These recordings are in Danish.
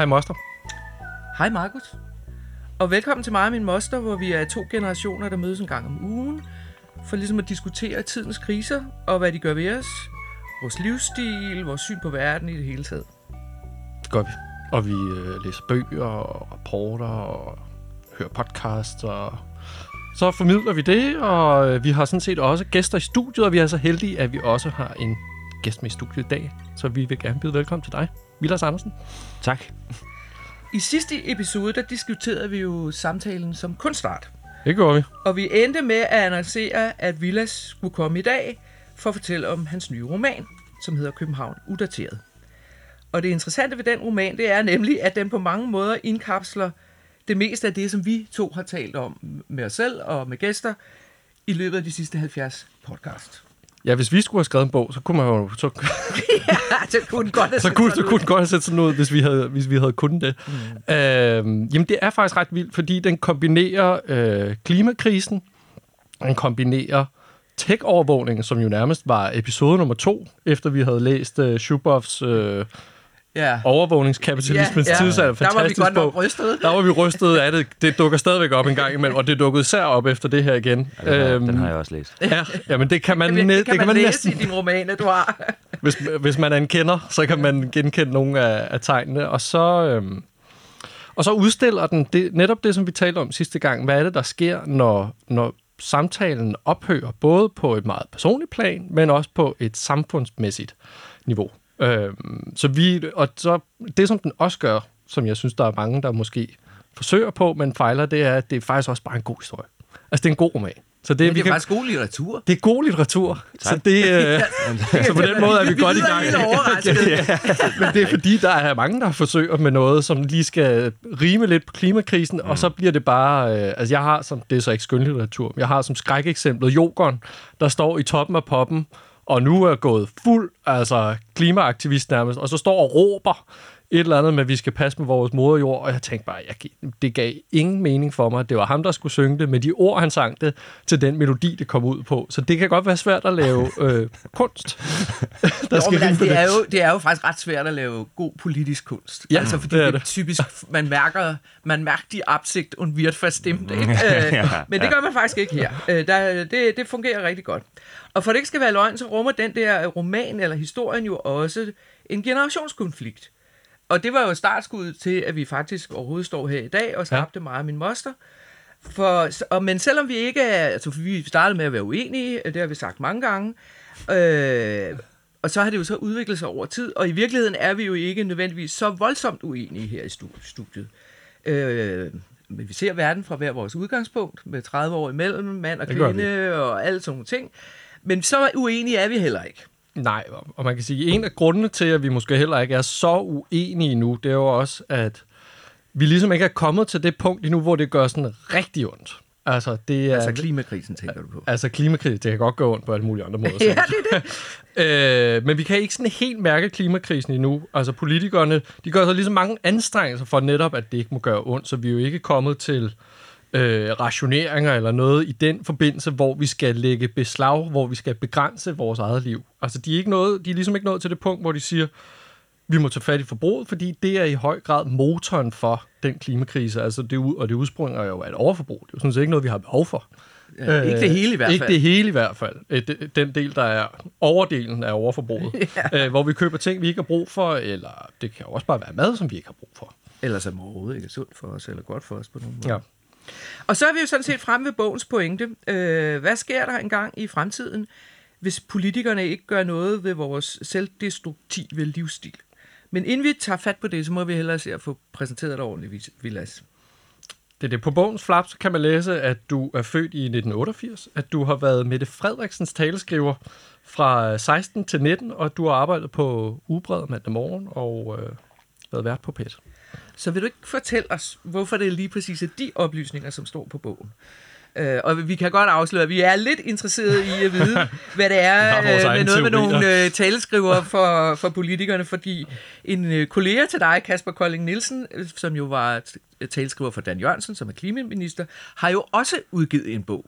Hej Moster. Hej Markus. Og velkommen til mig og min moster, hvor vi er to generationer, der mødes en gang om ugen, for ligesom at diskutere tidens kriser og hvad de gør ved os, vores livsstil, vores syn på verden i det hele taget. Det gør vi. Og vi øh, læser bøger og rapporter og hører podcasts og så formidler vi det, og øh, vi har sådan set også gæster i studiet, og vi er så heldige, at vi også har en gæst med i studiet i dag. Så vi vil gerne byde velkommen til dig, Vilas Andersen. Tak. I sidste episode, der diskuterede vi jo samtalen som kunstart. Det gjorde vi. Og vi endte med at annoncere, at Villas skulle komme i dag for at fortælle om hans nye roman, som hedder København Udateret. Og det interessante ved den roman, det er nemlig, at den på mange måder indkapsler det meste af det, som vi to har talt om med os selv og med gæster i løbet af de sidste 70 podcast. Ja, hvis vi skulle have skrevet en bog, så kunne man jo... Så, ja, så kunne godt have så kunne, så kunne godt have set sådan ud, hvis vi havde, hvis vi havde kunnet det. Mm. Øhm, jamen, det er faktisk ret vildt, fordi den kombinerer øh, klimakrisen, den kombinerer tech-overvågningen, som jo nærmest var episode nummer to, efter vi havde læst øh, Schuboffs... Øh, ja. overvågningskapitalismens ja, ja. tidsalder. Der var vi godt nok rystet. Der var vi rystet af det. Det dukker stadigvæk op en gang imellem, og det dukkede især op efter det her igen. Ja, den, har, øhm, den har jeg også læst. Ja, ja men det kan man, det, det kan, det kan man, man læse næsten, i din roman, du har. hvis, hvis man er en kender, så kan man genkende nogle af, af tegnene. Og så, øhm, og så udstiller den det, netop det, som vi talte om sidste gang. Hvad er det, der sker, når, når samtalen ophører, både på et meget personligt plan, men også på et samfundsmæssigt niveau. Øh, så vi, og så det, som den også gør, som jeg synes, der er mange, der måske forsøger på, men fejler, det er, at det er faktisk også bare en god historie. Altså, det er en god roman. Så det, ja, det er kan, faktisk god litteratur. Det er god litteratur. Tak. Så, det, øh, så på den måde er vi, vi godt i gang. ja, men det er fordi, der er mange, der forsøger med noget, som lige skal rime lidt på klimakrisen, mm. og så bliver det bare... Øh, altså, jeg har som... Det er så ikke skønlitteratur, men jeg har som skrækeksemplet Jokeren, der står i toppen af poppen, og nu er gået fuld altså klimaaktivist nærmest, og så står og råber et eller andet med, at vi skal passe med vores moderjord, og jeg tænkte bare, jeg, det gav ingen mening for mig. Det var ham, der skulle synge det, med de ord, han sang det, til den melodi, det kom ud på. Så det kan godt være svært at lave øh, kunst. der jo, skal altså, det, er jo, det er jo faktisk ret svært at lave god politisk kunst. Ja, altså, fordi det er det. typisk, man mærker, man mærker de absigt und wird verstimmt. Ikke? Øh, men det gør man faktisk ikke her. Øh, der, det, det fungerer rigtig godt. Og for det ikke skal være løgn, så rummer den der roman eller historien jo også en generationskonflikt. Og det var jo startskuddet til, at vi faktisk overhovedet står her i dag og skabte ja. mig og min moster. For, og, men selvom vi ikke er, altså vi startede med at være uenige, det har vi sagt mange gange, øh, og så har det jo så udviklet sig over tid, og i virkeligheden er vi jo ikke nødvendigvis så voldsomt uenige her i studiet. Øh, men vi ser verden fra hver vores udgangspunkt, med 30 år imellem, mand og kvinde og alle sådan nogle ting. Men så uenige er vi heller ikke. Nej, og man kan sige, at en af grundene til, at vi måske heller ikke er så uenige nu, det er jo også, at vi ligesom ikke er kommet til det punkt endnu, hvor det gør sådan rigtig ondt. Altså, det er, altså klimakrisen, tænker du på? Altså klimakrisen, det kan godt gå ondt på alle mulige andre måder. ja, det er det. øh, men vi kan ikke sådan helt mærke klimakrisen endnu. Altså politikerne, de gør så ligesom mange anstrengelser for netop, at det ikke må gøre ondt, så vi er jo ikke kommet til øh, rationeringer eller noget i den forbindelse, hvor vi skal lægge beslag, hvor vi skal begrænse vores eget liv. Altså, de er, ikke noget, de er ligesom ikke nået til det punkt, hvor de siger, vi må tage fat i forbruget, fordi det er i høj grad motoren for den klimakrise. Altså det, og det udspringer jo af et overforbrug. Det er jo sådan set ikke noget, vi har behov for. Ja, ikke det hele i hvert fald. Ikke det hele i hvert fald. Øh, den del, der er overdelen af overforbruget. ja. Øh, hvor vi køber ting, vi ikke har brug for, eller det kan også bare være mad, som vi ikke har brug for. Eller som overhovedet ikke er sundt for os, eller godt for os på nogen måde. Ja. Og så er vi jo sådan set fremme ved bogens pointe. Øh, hvad sker der engang i fremtiden, hvis politikerne ikke gør noget ved vores selvdestruktive livsstil? Men inden vi tager fat på det, så må vi hellere se at få præsenteret det ordentligt, Vilas. Det er det. På bogens flap, så kan man læse, at du er født i 1988, at du har været Mette Frederiksens taleskriver fra øh, 16 til 19, og at du har arbejdet på Ubred mandag morgen og øh, været vært på PET. Så vil du ikke fortælle os, hvorfor det er lige præcis er de oplysninger, som står på bogen? Uh, og vi kan godt afsløre, at vi er lidt interesserede i at vide, hvad det er uh, med noget med nogle uh, taleskriver for, for politikerne, fordi en uh, kollega til dig, Kasper Kolding Nielsen, som jo var taleskriver for Dan Jørgensen, som er klimaminister, har jo også udgivet en bog.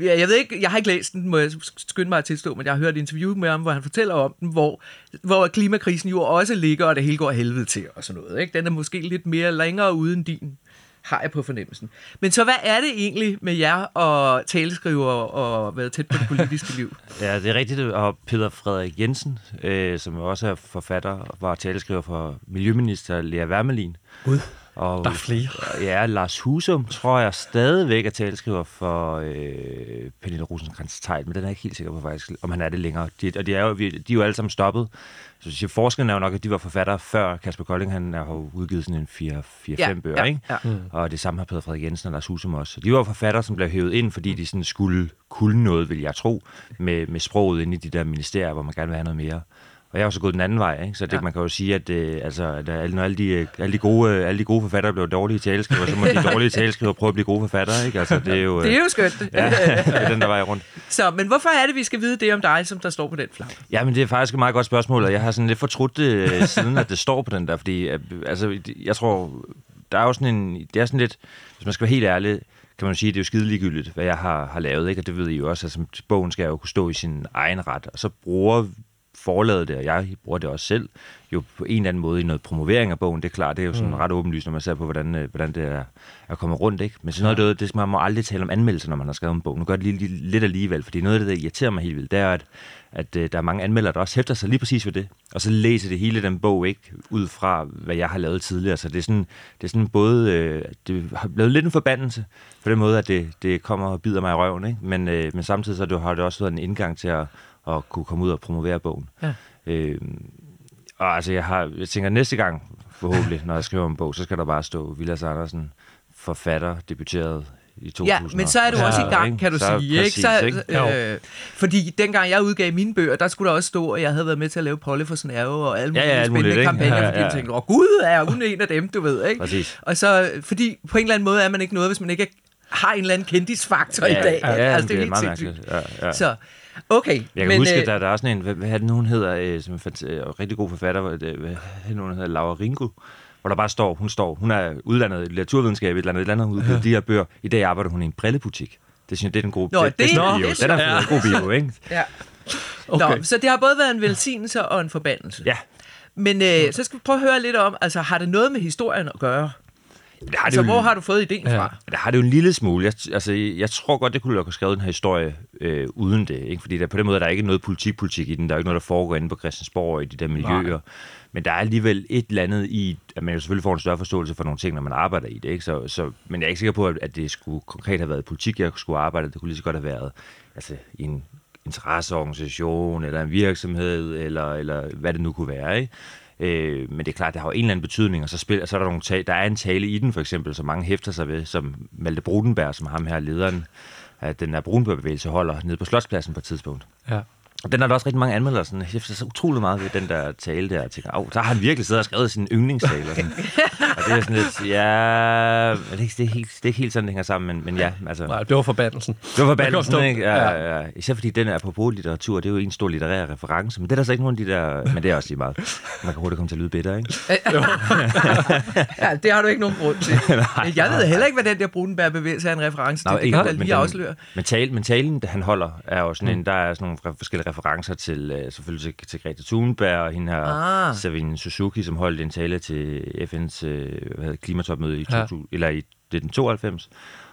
Ja, jeg ved ikke, jeg har ikke læst den, må jeg skynde mig at tilstå, men jeg har hørt et interview med ham, hvor han fortæller om den, hvor, hvor klimakrisen jo også ligger, og det hele går helvede til og sådan noget. Ikke? Den er måske lidt mere længere uden din, har jeg på fornemmelsen. Men så hvad er det egentlig med jer og taleskriver og været tæt på det politiske liv? Ja, det er rigtigt, og Peter Frederik Jensen, øh, som også er forfatter, var taleskriver for Miljøminister Lea Wermelin. Gud. Og, Der er flere. Ja, Lars Husum tror jeg stadigvæk er taleskriver for øh, Pernille rosenkrantz teil men den er jeg ikke helt sikker på faktisk, om han er det længere. De, og de er, jo, de er jo alle sammen stoppet. Så siger, forskellen er jo nok, at de var forfattere før Kasper Kolding, han har jo udgivet sådan en 4-5 Ja, bøger, ja, ikke? ja. Mm. Og det samme har Peter Frederik Jensen og Lars Husum også. Så de var forfattere, som blev hævet ind, fordi de sådan skulle kunne noget, vil jeg tro, med, med sproget inde i de der ministerier, hvor man gerne vil have noget mere. Og jeg har også gået den anden vej, ikke? så det, Ja. man kan jo sige, at, øh, altså, at alle- når alle de, øh, alle, de gode, øh, alle de gode forfattere blev dårlige taleskriver, så må de dårlige taleskriver prøve at blive gode forfattere. Ikke? Altså, det er jo, øh, Det er jo skønt. ja, det er den der vej rundt. Så, men hvorfor er det, vi skal vide det om dig, som der står på den flagge? Ja, men det er faktisk et meget godt spørgsmål, og jeg har sådan lidt fortrudt det, siden at det står på den der, fordi øh, altså, jeg tror, der er jo sådan en, det er sådan lidt, hvis man skal være helt ærlig, kan man sige, at det er jo skide ligegyldigt, hvad jeg har, har lavet, ikke? og det ved I jo også, altså bogen skal jo kunne stå i sin egen ret, og så bruger forladet det, og jeg bruger det også selv, jo på en eller anden måde i noget promovering af bogen, det er klart, det er jo sådan mm. ret åbenlyst, når man ser på, hvordan, øh, hvordan det er, er kommet rundt, ikke? Men sådan noget, ja. det, det, man må aldrig tale om anmeldelser, når man har skrevet en bog. Nu gør det lige, lige, lidt alligevel, fordi noget af det, der irriterer mig helt vildt, det er, at, at øh, der er mange anmeldere, der også hæfter sig lige præcis ved det, og så læser det hele den bog ikke ud fra, hvad jeg har lavet tidligere. Så det er sådan, det er sådan både, øh, det har blevet lidt en forbandelse, på den måde, at det, det kommer og bider mig i røven, ikke? Men, øh, men samtidig så har det også været en indgang til at, at kunne komme ud og promovere bogen. Ja. Øh, og altså, jeg, har, jeg tænker, næste gang, forhåbentlig, når jeg skriver en bog, så skal der bare stå Vilas Andersen, forfatter, debuteret i 2000. Ja, men så er du Ja, også i gang, kan du Så sige. præcis, ikke? Så, ikke? Øh, fordi dengang jeg udgav mine bøger, der skulle der også stå, at jeg havde været med til at lave Polly for Snerve og alle Ja, mulige ja, alt spændende muligt, kampagner, Ja, fordi ja. jeg tænkte, åh gud, er hun en af dem, du ved, ikke? Præcis. Og så, fordi på en eller anden måde er man ikke noget, hvis man ikke har en eller anden kendisfaktor i dag. Ja, ja, altså, det er helt meget sindssygt. mærkeligt. Ja, ja. Så, okay. Jeg kan men, huske, øh, at der, der er sådan en, hvad, hvad er det nu, hun hedder, øh, som er fant- øh, rigtig god forfatter, hvad, det- hvad er det nu, hun hedder, Laura Ringo, hvor der bare står, hun står, hun er uddannet i litteraturvidenskab, et eller andet, et eller andet, hun udgivet de her bøger. I dag arbejder hun i en brillebutik. Det synes jeg, det er den gode, Nå, det, det- er en nå, bio. det er Den er fed, god bio, ikke? Ja. Okay. Nå, så det har både været en velsignelse og en forbandelse. Ja, Men øh, så skal vi prøve at høre lidt om, altså har det noget med historien at gøre? Det har Altså, jo, hvor har du fået ideen Ja. fra? det har det jo en lille smule. Jeg, altså, jeg tror godt, det kunne have skrevet den her historie øh, uden det. Ikke? Fordi der, på den måde der er der ikke noget politik-politik i den. Der er jo ikke noget, der foregår inde på Christiansborg og i de der miljøer. Nej. Men der er alligevel et eller andet i, at man jo selvfølgelig får en større forståelse for nogle ting, når man arbejder i det. Ikke? Så, så, men jeg er ikke sikker på, at, at det skulle konkret have været politik, jeg skulle arbejde. Det kunne lige så godt have været altså, i en interesseorganisation, eller en virksomhed, eller, eller hvad det nu kunne være. Ikke? Øh, men det er klart, det har jo en eller anden betydning, og så, spiller, så er der, nogle tale, der er en tale i den, for eksempel, som mange hæfter sig ved, som Malte Brudenberg, som ham her lederen af den her Brudenberg-bevægelse, holder nede på Slotspladsen på et tidspunkt. Ja. Den er der også rigtig mange anmeldere, sådan hæfter sig utrolig meget ved den der tale der. Jeg tænker, der har han virkelig siddet og skrevet sin yndlingstale. Og, sådan. og det er sådan lidt, ja, det er ikke, det er helt, det er ikke helt sådan, det hænger sammen, men, men ja, altså. Nej, det var forbandelsen. Det var Jeg forbandelsen, ikke? Ja, ja. ja. Især fordi den er på litteratur, det er jo en stor litterær reference, men det er der så ikke nogen af de der, men det er også lige meget. Man kan hurtigt komme til at lyde bitter, ikke? Ja, det har du ikke nogen grund til. Men jeg ved heller ikke, hvad den der Brudenberg-bevægelse er en reference til. Nå, det kan men lige den- afsløre. Men, tale, men talen, han holder, er jo sådan en, der er sådan nogle forskellige referencer til, uh, selvfølgelig til, til Greta Thunberg og hende her, Ah. ah. Savine Suzuki, som holdt en tale til FN's uh, hvad hedder, det, klimatopmøde i, Ja. 2000, eller i det er den 92.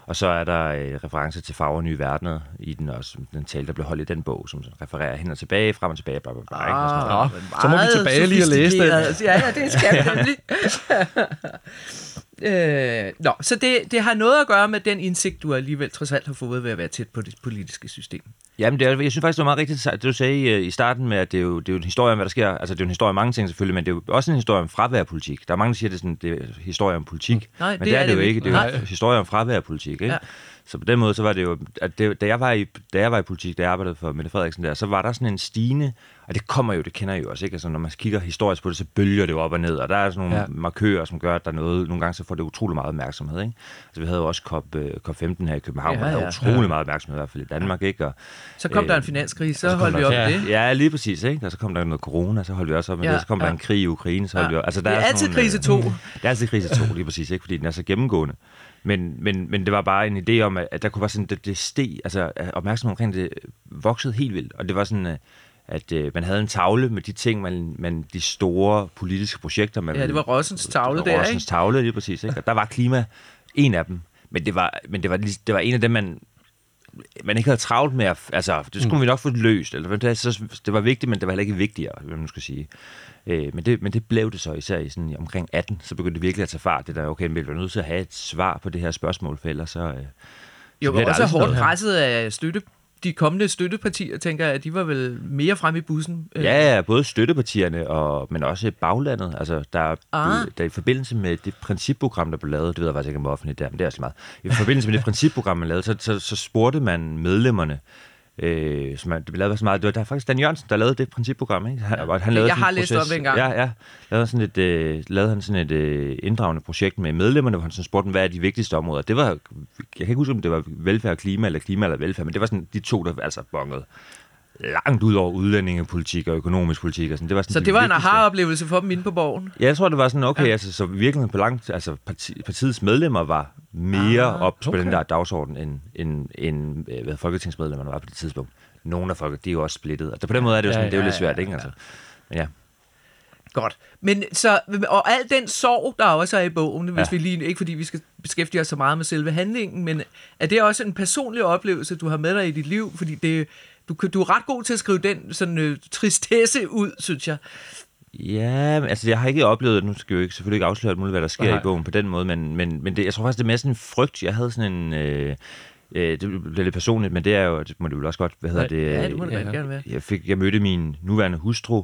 Og så er der uh, referencer til Farver og Nye Verdener i den også, den tale, der blev holdt i den bog, som refererer hen og tilbage, frem og tilbage, bla bla bla. ikke? Og sådan noget. Nå, så må vi tilbage lige og læse den. sofistikeret. Ja, ja, det skal vi nemlig. øh, nå, så det, det har noget at gøre med den indsigt, du alligevel trods alt har fået ved at være tæt på det politiske system. Jamen, det er, jeg synes faktisk, det var meget rigtigt, det du sagde i, i starten med, at det er, jo, det er jo en historie om, hvad der sker. Altså, det er jo en historie om mange ting selvfølgelig, men det er jo også en historie om fravær af politik. Der er mange, der siger, at det er, sådan, det er historie om politik. Nej, men det det, er er det jo ikke. Det er jo en historie om fravær af politik, ikke? Ja. Ja. Så på den måde, så var det jo, at det, da, jeg var i, da jeg var i politik, da jeg arbejdede for Mette Frederiksen der, så var der sådan en stigende, og det kommer jo, det kender I jo også, ikke? Altså, når man kigger historisk på det, så bølger det jo op og ned, og der er sådan nogle Ja. ja. markører, som gør, at der er noget, nogle gange så får det utrolig meget opmærksomhed, ikke? Altså, vi havde jo også COP, øh, COP15 her i København, Ja, ja, der ja. havde utrolig meget opmærksomhed, i hvert fald i Danmark, ikke? Og, Så kom Øh, der en finanskrise, så så holdt vi op ja. med det. Ja, lige præcis, ikke? Og så kom der noget corona, så holdt vi også op med Ja, ja, det. Så kom ja. der en krig i Ukraine, så holdt Ja. vi op. Altså, der Det er sådan altid nogle, krise øh, to. Det er altid krise 2, lige præcis, ikke? Fordi den er så gennemgående. Men, men, men det var bare en idé om, at der kunne være sådan, det, det steg, altså opmærksomhed omkring det voksede helt vildt, og det var sådan, øh, at øh, man havde en tavle med de ting, man, man de store politiske projekter. Man, ja, det var Rossens tavle der, Rossens ikke? tavle, lige præcis. Ikke? Og der var klima en af dem, men det var, men det var, det var en af dem, man, man ikke havde travlt med at, altså, det skulle mm. vi nok få løst, eller det, så, det var vigtigt, men det var heller ikke vigtigere, hvad man skal sige. Øh, men, det, men det blev det så især i sådan, omkring 18, så begyndte det virkelig at tage fart, det der, okay, vi bliver nødt til at have et svar på det her spørgsmål, for ellers så... Øh, jo, så også hårdt presset af støtte de kommende støttepartier, tænker jeg, at de var vel mere frem i bussen? Øh. Ja, ja, både støttepartierne, og, men også baglandet. Altså, der, ah. der i forbindelse med det principprogram, der blev lavet, det ved jeg faktisk ikke om offentligt der, men det er også meget. I forbindelse med det principprogram, man lavede, så, så, så spurgte man medlemmerne, øh, som man, det blev lavet så meget. Det var der faktisk Dan Jørgensen, der lavede det principprogram. Ikke? Han, ja. han lavede jeg har læst om det engang. Ja, ja. Lavede, sådan et, øh, lavede han sådan et øh, inddragende projekt med medlemmerne, hvor han sådan spurgte dem, hvad er de vigtigste områder. Det var, jeg kan ikke huske, om det var velfærd og klima, eller klima eller velfærd, men det var sådan de to, der altså bongede langt ud over udlændingepolitik og økonomisk politik. Og sådan. Det var sådan så det var en aha-oplevelse for dem inde på borgen? Ja, jeg tror, det var sådan, okay, ja. altså, så virkelig på langt, altså parti, partiets medlemmer var mere ah, op okay. på den der dagsorden, end, end, end hvad folketingsmedlemmerne var på det tidspunkt. Nogle af folk, de er jo også splittet. Og på den måde er det jo, sådan, ja, ja, det er jo lidt svært, ikke? Altså. Men ja. Godt. Men så, og al den sorg, der også er i bogen, hvis ja. vi lige, ikke fordi vi skal beskæftige os så meget med selve handlingen, men er det også en personlig oplevelse, du har med dig i dit liv? Fordi det, du, du er ret god til at skrive den sådan øh, tristesse ud, synes jeg. Ja, altså jeg har ikke oplevet, nu skal jeg jo ikke, selvfølgelig ikke afsløre alt muligt, hvad der sker Nej. i bogen på den måde, men, men, men det, jeg tror faktisk, det er mere sådan en frygt. Jeg havde sådan en... Øh, øh, det bliver lidt personligt, men det er jo, det må det jo også godt, hvad hedder det? Ja, det må det ja, gerne være. Jeg, fik, jeg mødte min nuværende hustru, Øh,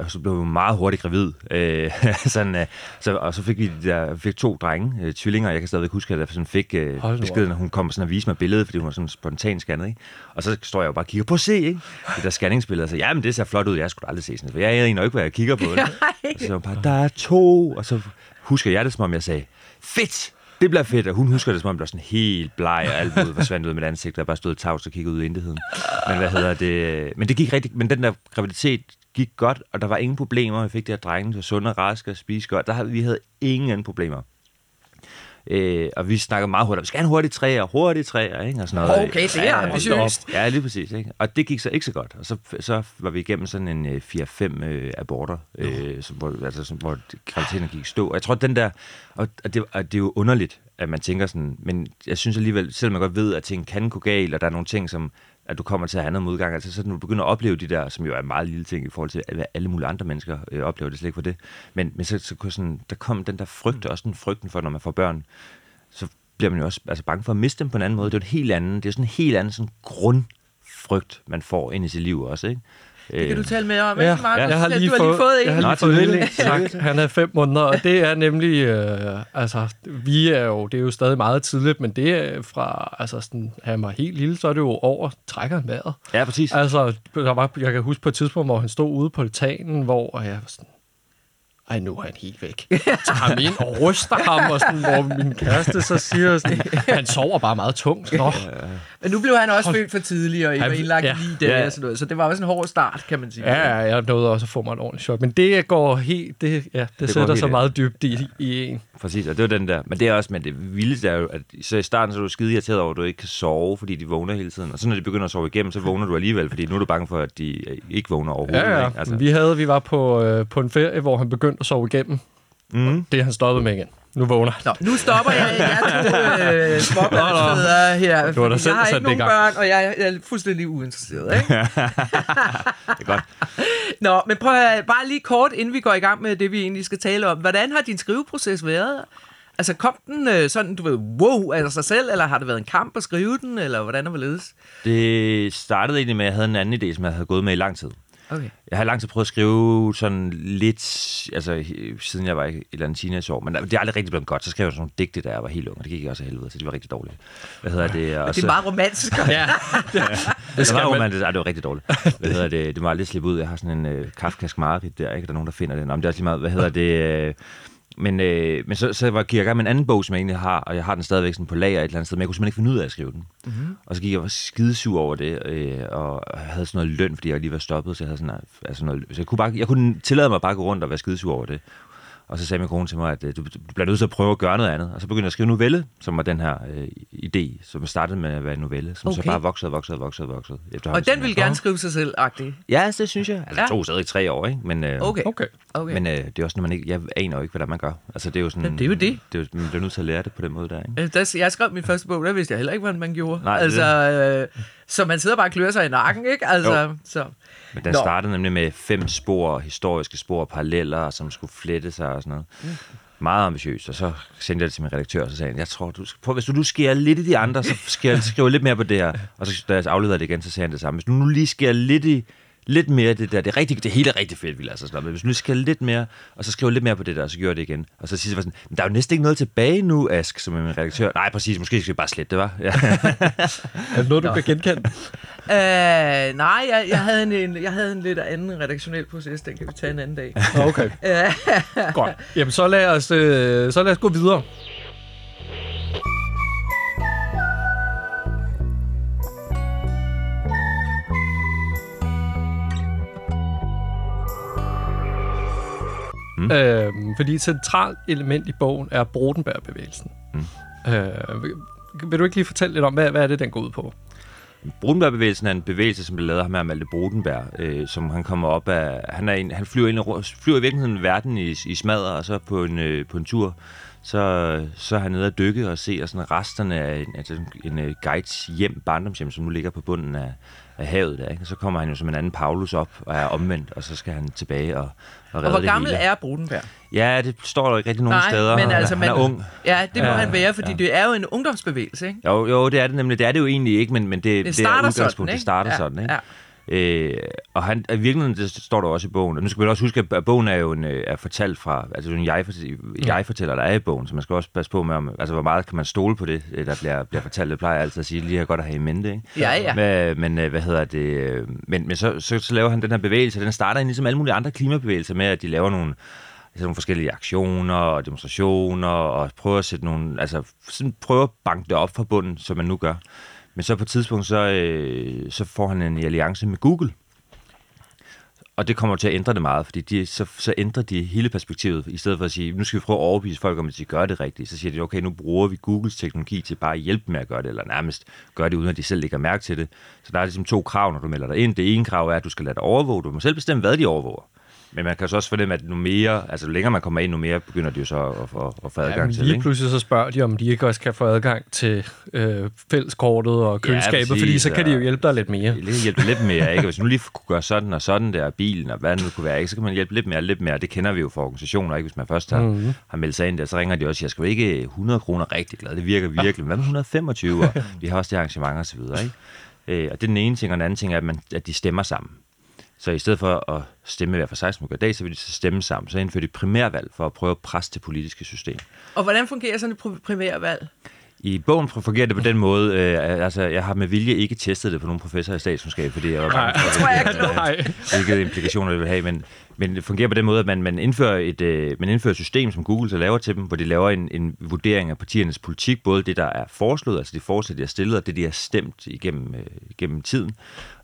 og så blev vi meget hurtigt gravid. Øh, sådan, øh, så, og så fik vi der, fik to drenge, øh, tvillinger. Jeg kan stadigvæk huske, at jeg sådan fik øh, beskeden, når hun kom sådan og viste mig billedet, fordi hun var sådan spontan scannet. Ikke? Og så står jeg jo bare og kigger på se, ikke? det der scanningsbillede. Så ja, men det ser flot ud. Jeg skulle aldrig se sådan For jeg aner ikke, hvad jeg kigger på. Det. Og så bare, der er to. Og så husker jeg det, som om jeg sagde, fedt! Det bliver fedt, og hun husker det, som om det var sådan helt bleg, og alt ud forsvandt ud med ansigt, og bare stod tavs og kiggede ud i intetheden. Men hvad hedder det? Men det gik rigtig, men den der graviditet gik godt, og der var ingen problemer. Vi fik det her drenge til sunde og raske og spise godt. Der havde, vi havde ingen problemer. Øh, og vi snakkede meget hurtigt. Vi skal have en hurtig træer, hurtig træer, ikke? Og sådan noget. Okay, det er ambitiøst. Ja, lige præcis. Ikke? Og det gik så ikke så godt. Og så, så var vi igennem sådan en øh, 4-5 øh, aborter, øh, som, hvor, altså, som, hvor graviditeten gik stå. Og jeg tror, den der... Og, og, det, og det er jo underligt, at man tænker sådan... Men jeg synes alligevel, selvom man godt ved, at ting kan gå galt, og der er nogle ting, som at du kommer til at have noget modgang. Altså, så når du begynder at opleve de der, som jo er en meget lille ting i forhold til, hvad alle mulige andre mennesker øh, oplever, det slet ikke for det. Men, men så, så sådan, der kom den der frygt, også den frygten for, når man får børn, så bliver man jo også altså, bange for at miste dem på en anden måde. Det er jo et helt andet, det er sådan en helt anden sådan grundfrygt, man får ind i sit liv også, ikke? Det kan du tale med om, ja, Markus? Ja, jeg har lige, du har lige fået en. Jeg har lige fået sagt, han er fem måneder, og det er nemlig, øh, altså, vi er jo, det er jo stadig meget tidligt, men det er fra, altså sådan, han var helt lille, så er det jo over trækker vejret. Ja, præcis. Altså, der var, jeg kan huske på et tidspunkt, hvor han stod ude på altanen, hvor jeg var sådan, ej, nu er han helt væk. Så ham ind og ryster ham, og sådan, hvor min kæreste så siger sådan, han sover bare meget tungt. Nå. Men nu blev han også født for tidligt, og I var indlagt ja. lige der, ja. og sådan noget, så det var også en hård start, kan man sige. Ja, jeg nåede også at få mig et ordentligt chok, men det går helt, det, ja, det, det sætter så meget dybt i, i en. Præcis, og det var den der, men det er også, men det vilde er jo, at så i starten så er du skide irriteret over, at du ikke kan sove, fordi de vågner hele tiden, og så når de begynder at sove igennem, så vågner du alligevel, fordi nu er du bange for, at de ikke vågner overhovedet. Ja, ja. Ikke? Altså. Vi, havde, vi var på, øh, på en ferie, hvor han begyndte at sove igennem. Mm. Det er han stoppet med igen. Nu vågner Nå, nu stopper jeg jeg to øh, småbørnsfædre her. Du har jeg har ikke nogen børn, og jeg er fuldstændig uinteresseret. Ikke? det er godt. Nå, men prøv at bare lige kort, inden vi går i gang med det, vi egentlig skal tale om. Hvordan har din skriveproces været? Altså kom den øh, sådan, du ved, wow, af sig selv, eller har det været en kamp at skrive den, eller hvordan er det Det startede egentlig med, at jeg havde en anden idé, som jeg havde gået med i lang tid. Okay. Jeg har lang tid prøvet at skrive sådan lidt, altså siden jeg var i et eller andet teenageår, men det er aldrig rigtig blevet godt. Så skrev jeg sådan nogle digte, da jeg var helt ung, og det gik også helvede, så det var rigtig dårligt. Hvad hedder det? Og det er meget romantisk. ja, det, det var romantisk. Ej, det var rigtig dårligt. Hvad hedder det? Det må aldrig slippe ud. Jeg har sådan en uh, kafkask mareridt der, ikke? Der er nogen, der finder det. Nå, men det er også lige meget, hvad hedder det? Uh, men, øh, men så, så var, gik jeg i gang med en anden bog, som jeg egentlig har, og jeg har den stadigvæk sådan på lager et eller andet sted, men jeg kunne simpelthen ikke finde ud af at skrive den. Mm-hmm. Og så gik jeg skidesur over det, øh, og havde sådan noget løn, fordi jeg lige var stoppet, så jeg havde sådan, altså noget, så jeg kunne, bare, jeg kunne tillade mig bare at gå rundt og være skidesur over det. Og så sagde min kone til mig, at øh, du, du bliver nødt til at prøve at gøre noget andet. Og så begyndte jeg at skrive novelle, som var den her øh, idé, som startede med at være en novelle, som okay. så bare voksede og voksede og voksede og voksede. Og den som vil jeg- gerne skrive sig selv, agtig. Ja, det synes jeg. Altså, Ja. tog stadig tre år, ikke? Men, øh, Okay. Okay. okay. men øh, det er også, når man ikke... Jeg aner jo ikke, hvordan man gør. Altså, det er jo sådan... Men det er jo det. det er jo, man bliver nødt til at lære det på den måde der, ikke? Øh, Der, jeg skrev min første bog, der vidste jeg heller ikke, hvordan man gjorde. Nej, det altså, øh, så man sidder bare og klør sig i nakken, ikke? Altså, så. Men den Nå. startede nemlig med fem spor, historiske spor, paralleller, som skulle flette sig og sådan noget. Mm. Meget ambitiøst, og så sendte jeg det til min redaktør, og så sagde han, jeg tror, du skal prøve, hvis du nu skærer lidt i de andre, så skal jeg skrive lidt mere på det her. Og så da jeg afleverede det igen, så sagde han det samme. Hvis du nu lige skærer lidt i, lidt mere det der, det er rigtig, det hele er rigtig fedt, altså sådan noget. Men hvis du nu skal lidt mere, og så skriver lidt mere på det der, og så gjorde jeg det igen. Og så siger jeg sådan, "Men der er jo næsten ikke noget tilbage nu, Ask, som er min redaktør. Nej, præcis, måske skal vi bare slette det, var. Ja. Er det noget, du kan genkende? Øh, nej, jeg, jeg, havde en, en, jeg havde en lidt anden redaktionel proces, den kan vi tage en anden dag. Okay. Godt. Jamen, så lad os, øh, så lad os gå videre. Mm. Øh, fordi et centralt element i bogen er Brodenberg-bevægelsen. Mm. Øh, vil, du ikke lige fortælle lidt om, hvad, hvad er det, den går ud på? Brudenberg-bevægelsen er en bevægelse, som blev lavet af ham her Malte Brudenberg, øh, som han kommer op af... Han, er en, han flyver, ind, flyver i virkeligheden verden i, i smadre, og så på en, øh, på en tur, så, så er han nede at dykke og se og sådan resterne af en, altså en øh, guides hjem, barndomshjem, som nu ligger på bunden af, af havet der. Ikke? Og så kommer han jo som en anden Paulus op og er omvendt, og så skal han tilbage og, og redde Og hvor det gammel hele. er Brudenberg? Ja, det står der ikke rigtig nogen steder. men altså, han er man, ung. Ja, det må Ja, han være, fordi ja. det er jo en ungdomsbevægelse, ikke? Jo, jo, det er det nemlig. Det er det jo egentlig ikke, men, men det, Det starter det er sådan, ikke? Det starter Ja, sådan, ikke? ja. Øh, og han, i virkeligheden, det står der også i bogen, og nu skal vi også huske, at bogen er jo en, øh, er fortalt fra, altså en jeg, jeg fortæller, der er i bogen, så man skal også passe på med, om, altså hvor meget kan man stole på det, øh, der bliver, bliver fortalt. Det plejer jeg altid at sige, lige er godt at have i mente, ikke? Ja, ja. Men, men øh, hvad hedder det, men, men så, så, så laver han den her bevægelse, den starter ligesom alle mulige andre klimabevægelser med, at de laver nogle, altså nogle forskellige aktioner og demonstrationer, og prøver at sætte nogle, altså sådan prøver at banke det op fra bunden, som man nu gør. Men så på et tidspunkt, så, øh, så får han en alliance med Google. Og det kommer til at ændre det meget, fordi de, så, så ændrer de hele perspektivet. I stedet for at sige, nu skal vi prøve at overbevise folk om, at de gør det rigtigt, så siger de, okay, nu bruger vi Googles teknologi til bare at hjælpe med at gøre det, eller nærmest gøre det, uden at de selv lægger mærke til det. Så der er ligesom to krav, når du melder dig ind. Det ene krav er, at du skal lade dig overvåge. Du må selv bestemme, hvad de overvåger. Men man kan så også fornemme, at nu mere, altså jo længere man kommer ind, nu mere begynder de jo så at, at, at få adgang Ja, til. lige Ikke? pludselig så spørger de, om de ikke også kan få adgang til øh, fælleskortet og køleskabet, præcis, fordi så kan de jo hjælpe dig lidt mere. Det kan hjælpe lidt mere, ikke? Hvis nu lige kunne gøre sådan og sådan der, bilen og hvad det nu kunne være, ikke? så kan man hjælpe lidt mere, lidt mere. Det kender vi jo fra organisationer, ikke? Hvis man først har, mm-hmm. har meldt sig ind der, så ringer de også, jeg skal jo ikke 100 kroner rigtig glad, det virker virkelig. Men Hvad med 125? Og vi har også det arrangement og så videre, ikke? Øh, og det er den ene ting, og den anden ting er, at, man, at de stemmer sammen. Så i stedet for at stemme hver for sig, som dag, så vil de så stemme sammen. Så indfører de primærvalg for at prøve at presse det politiske system. Og hvordan fungerer sådan et pr- primærvalg? I bogen fungerer det på den måde, øh, altså jeg har med vilje ikke testet det på nogen professor i statskundskab, fordi jeg var bange for, hvilke implikationer det vil have, men, men det fungerer på den måde, at man, man, indfører et, øh, man indfører et system, som Google så laver til dem, hvor de laver en, en vurdering af partiernes politik, både det, der er foreslået, altså de forslag, de har stillet, og det, de har stemt igennem, øh, igennem tiden,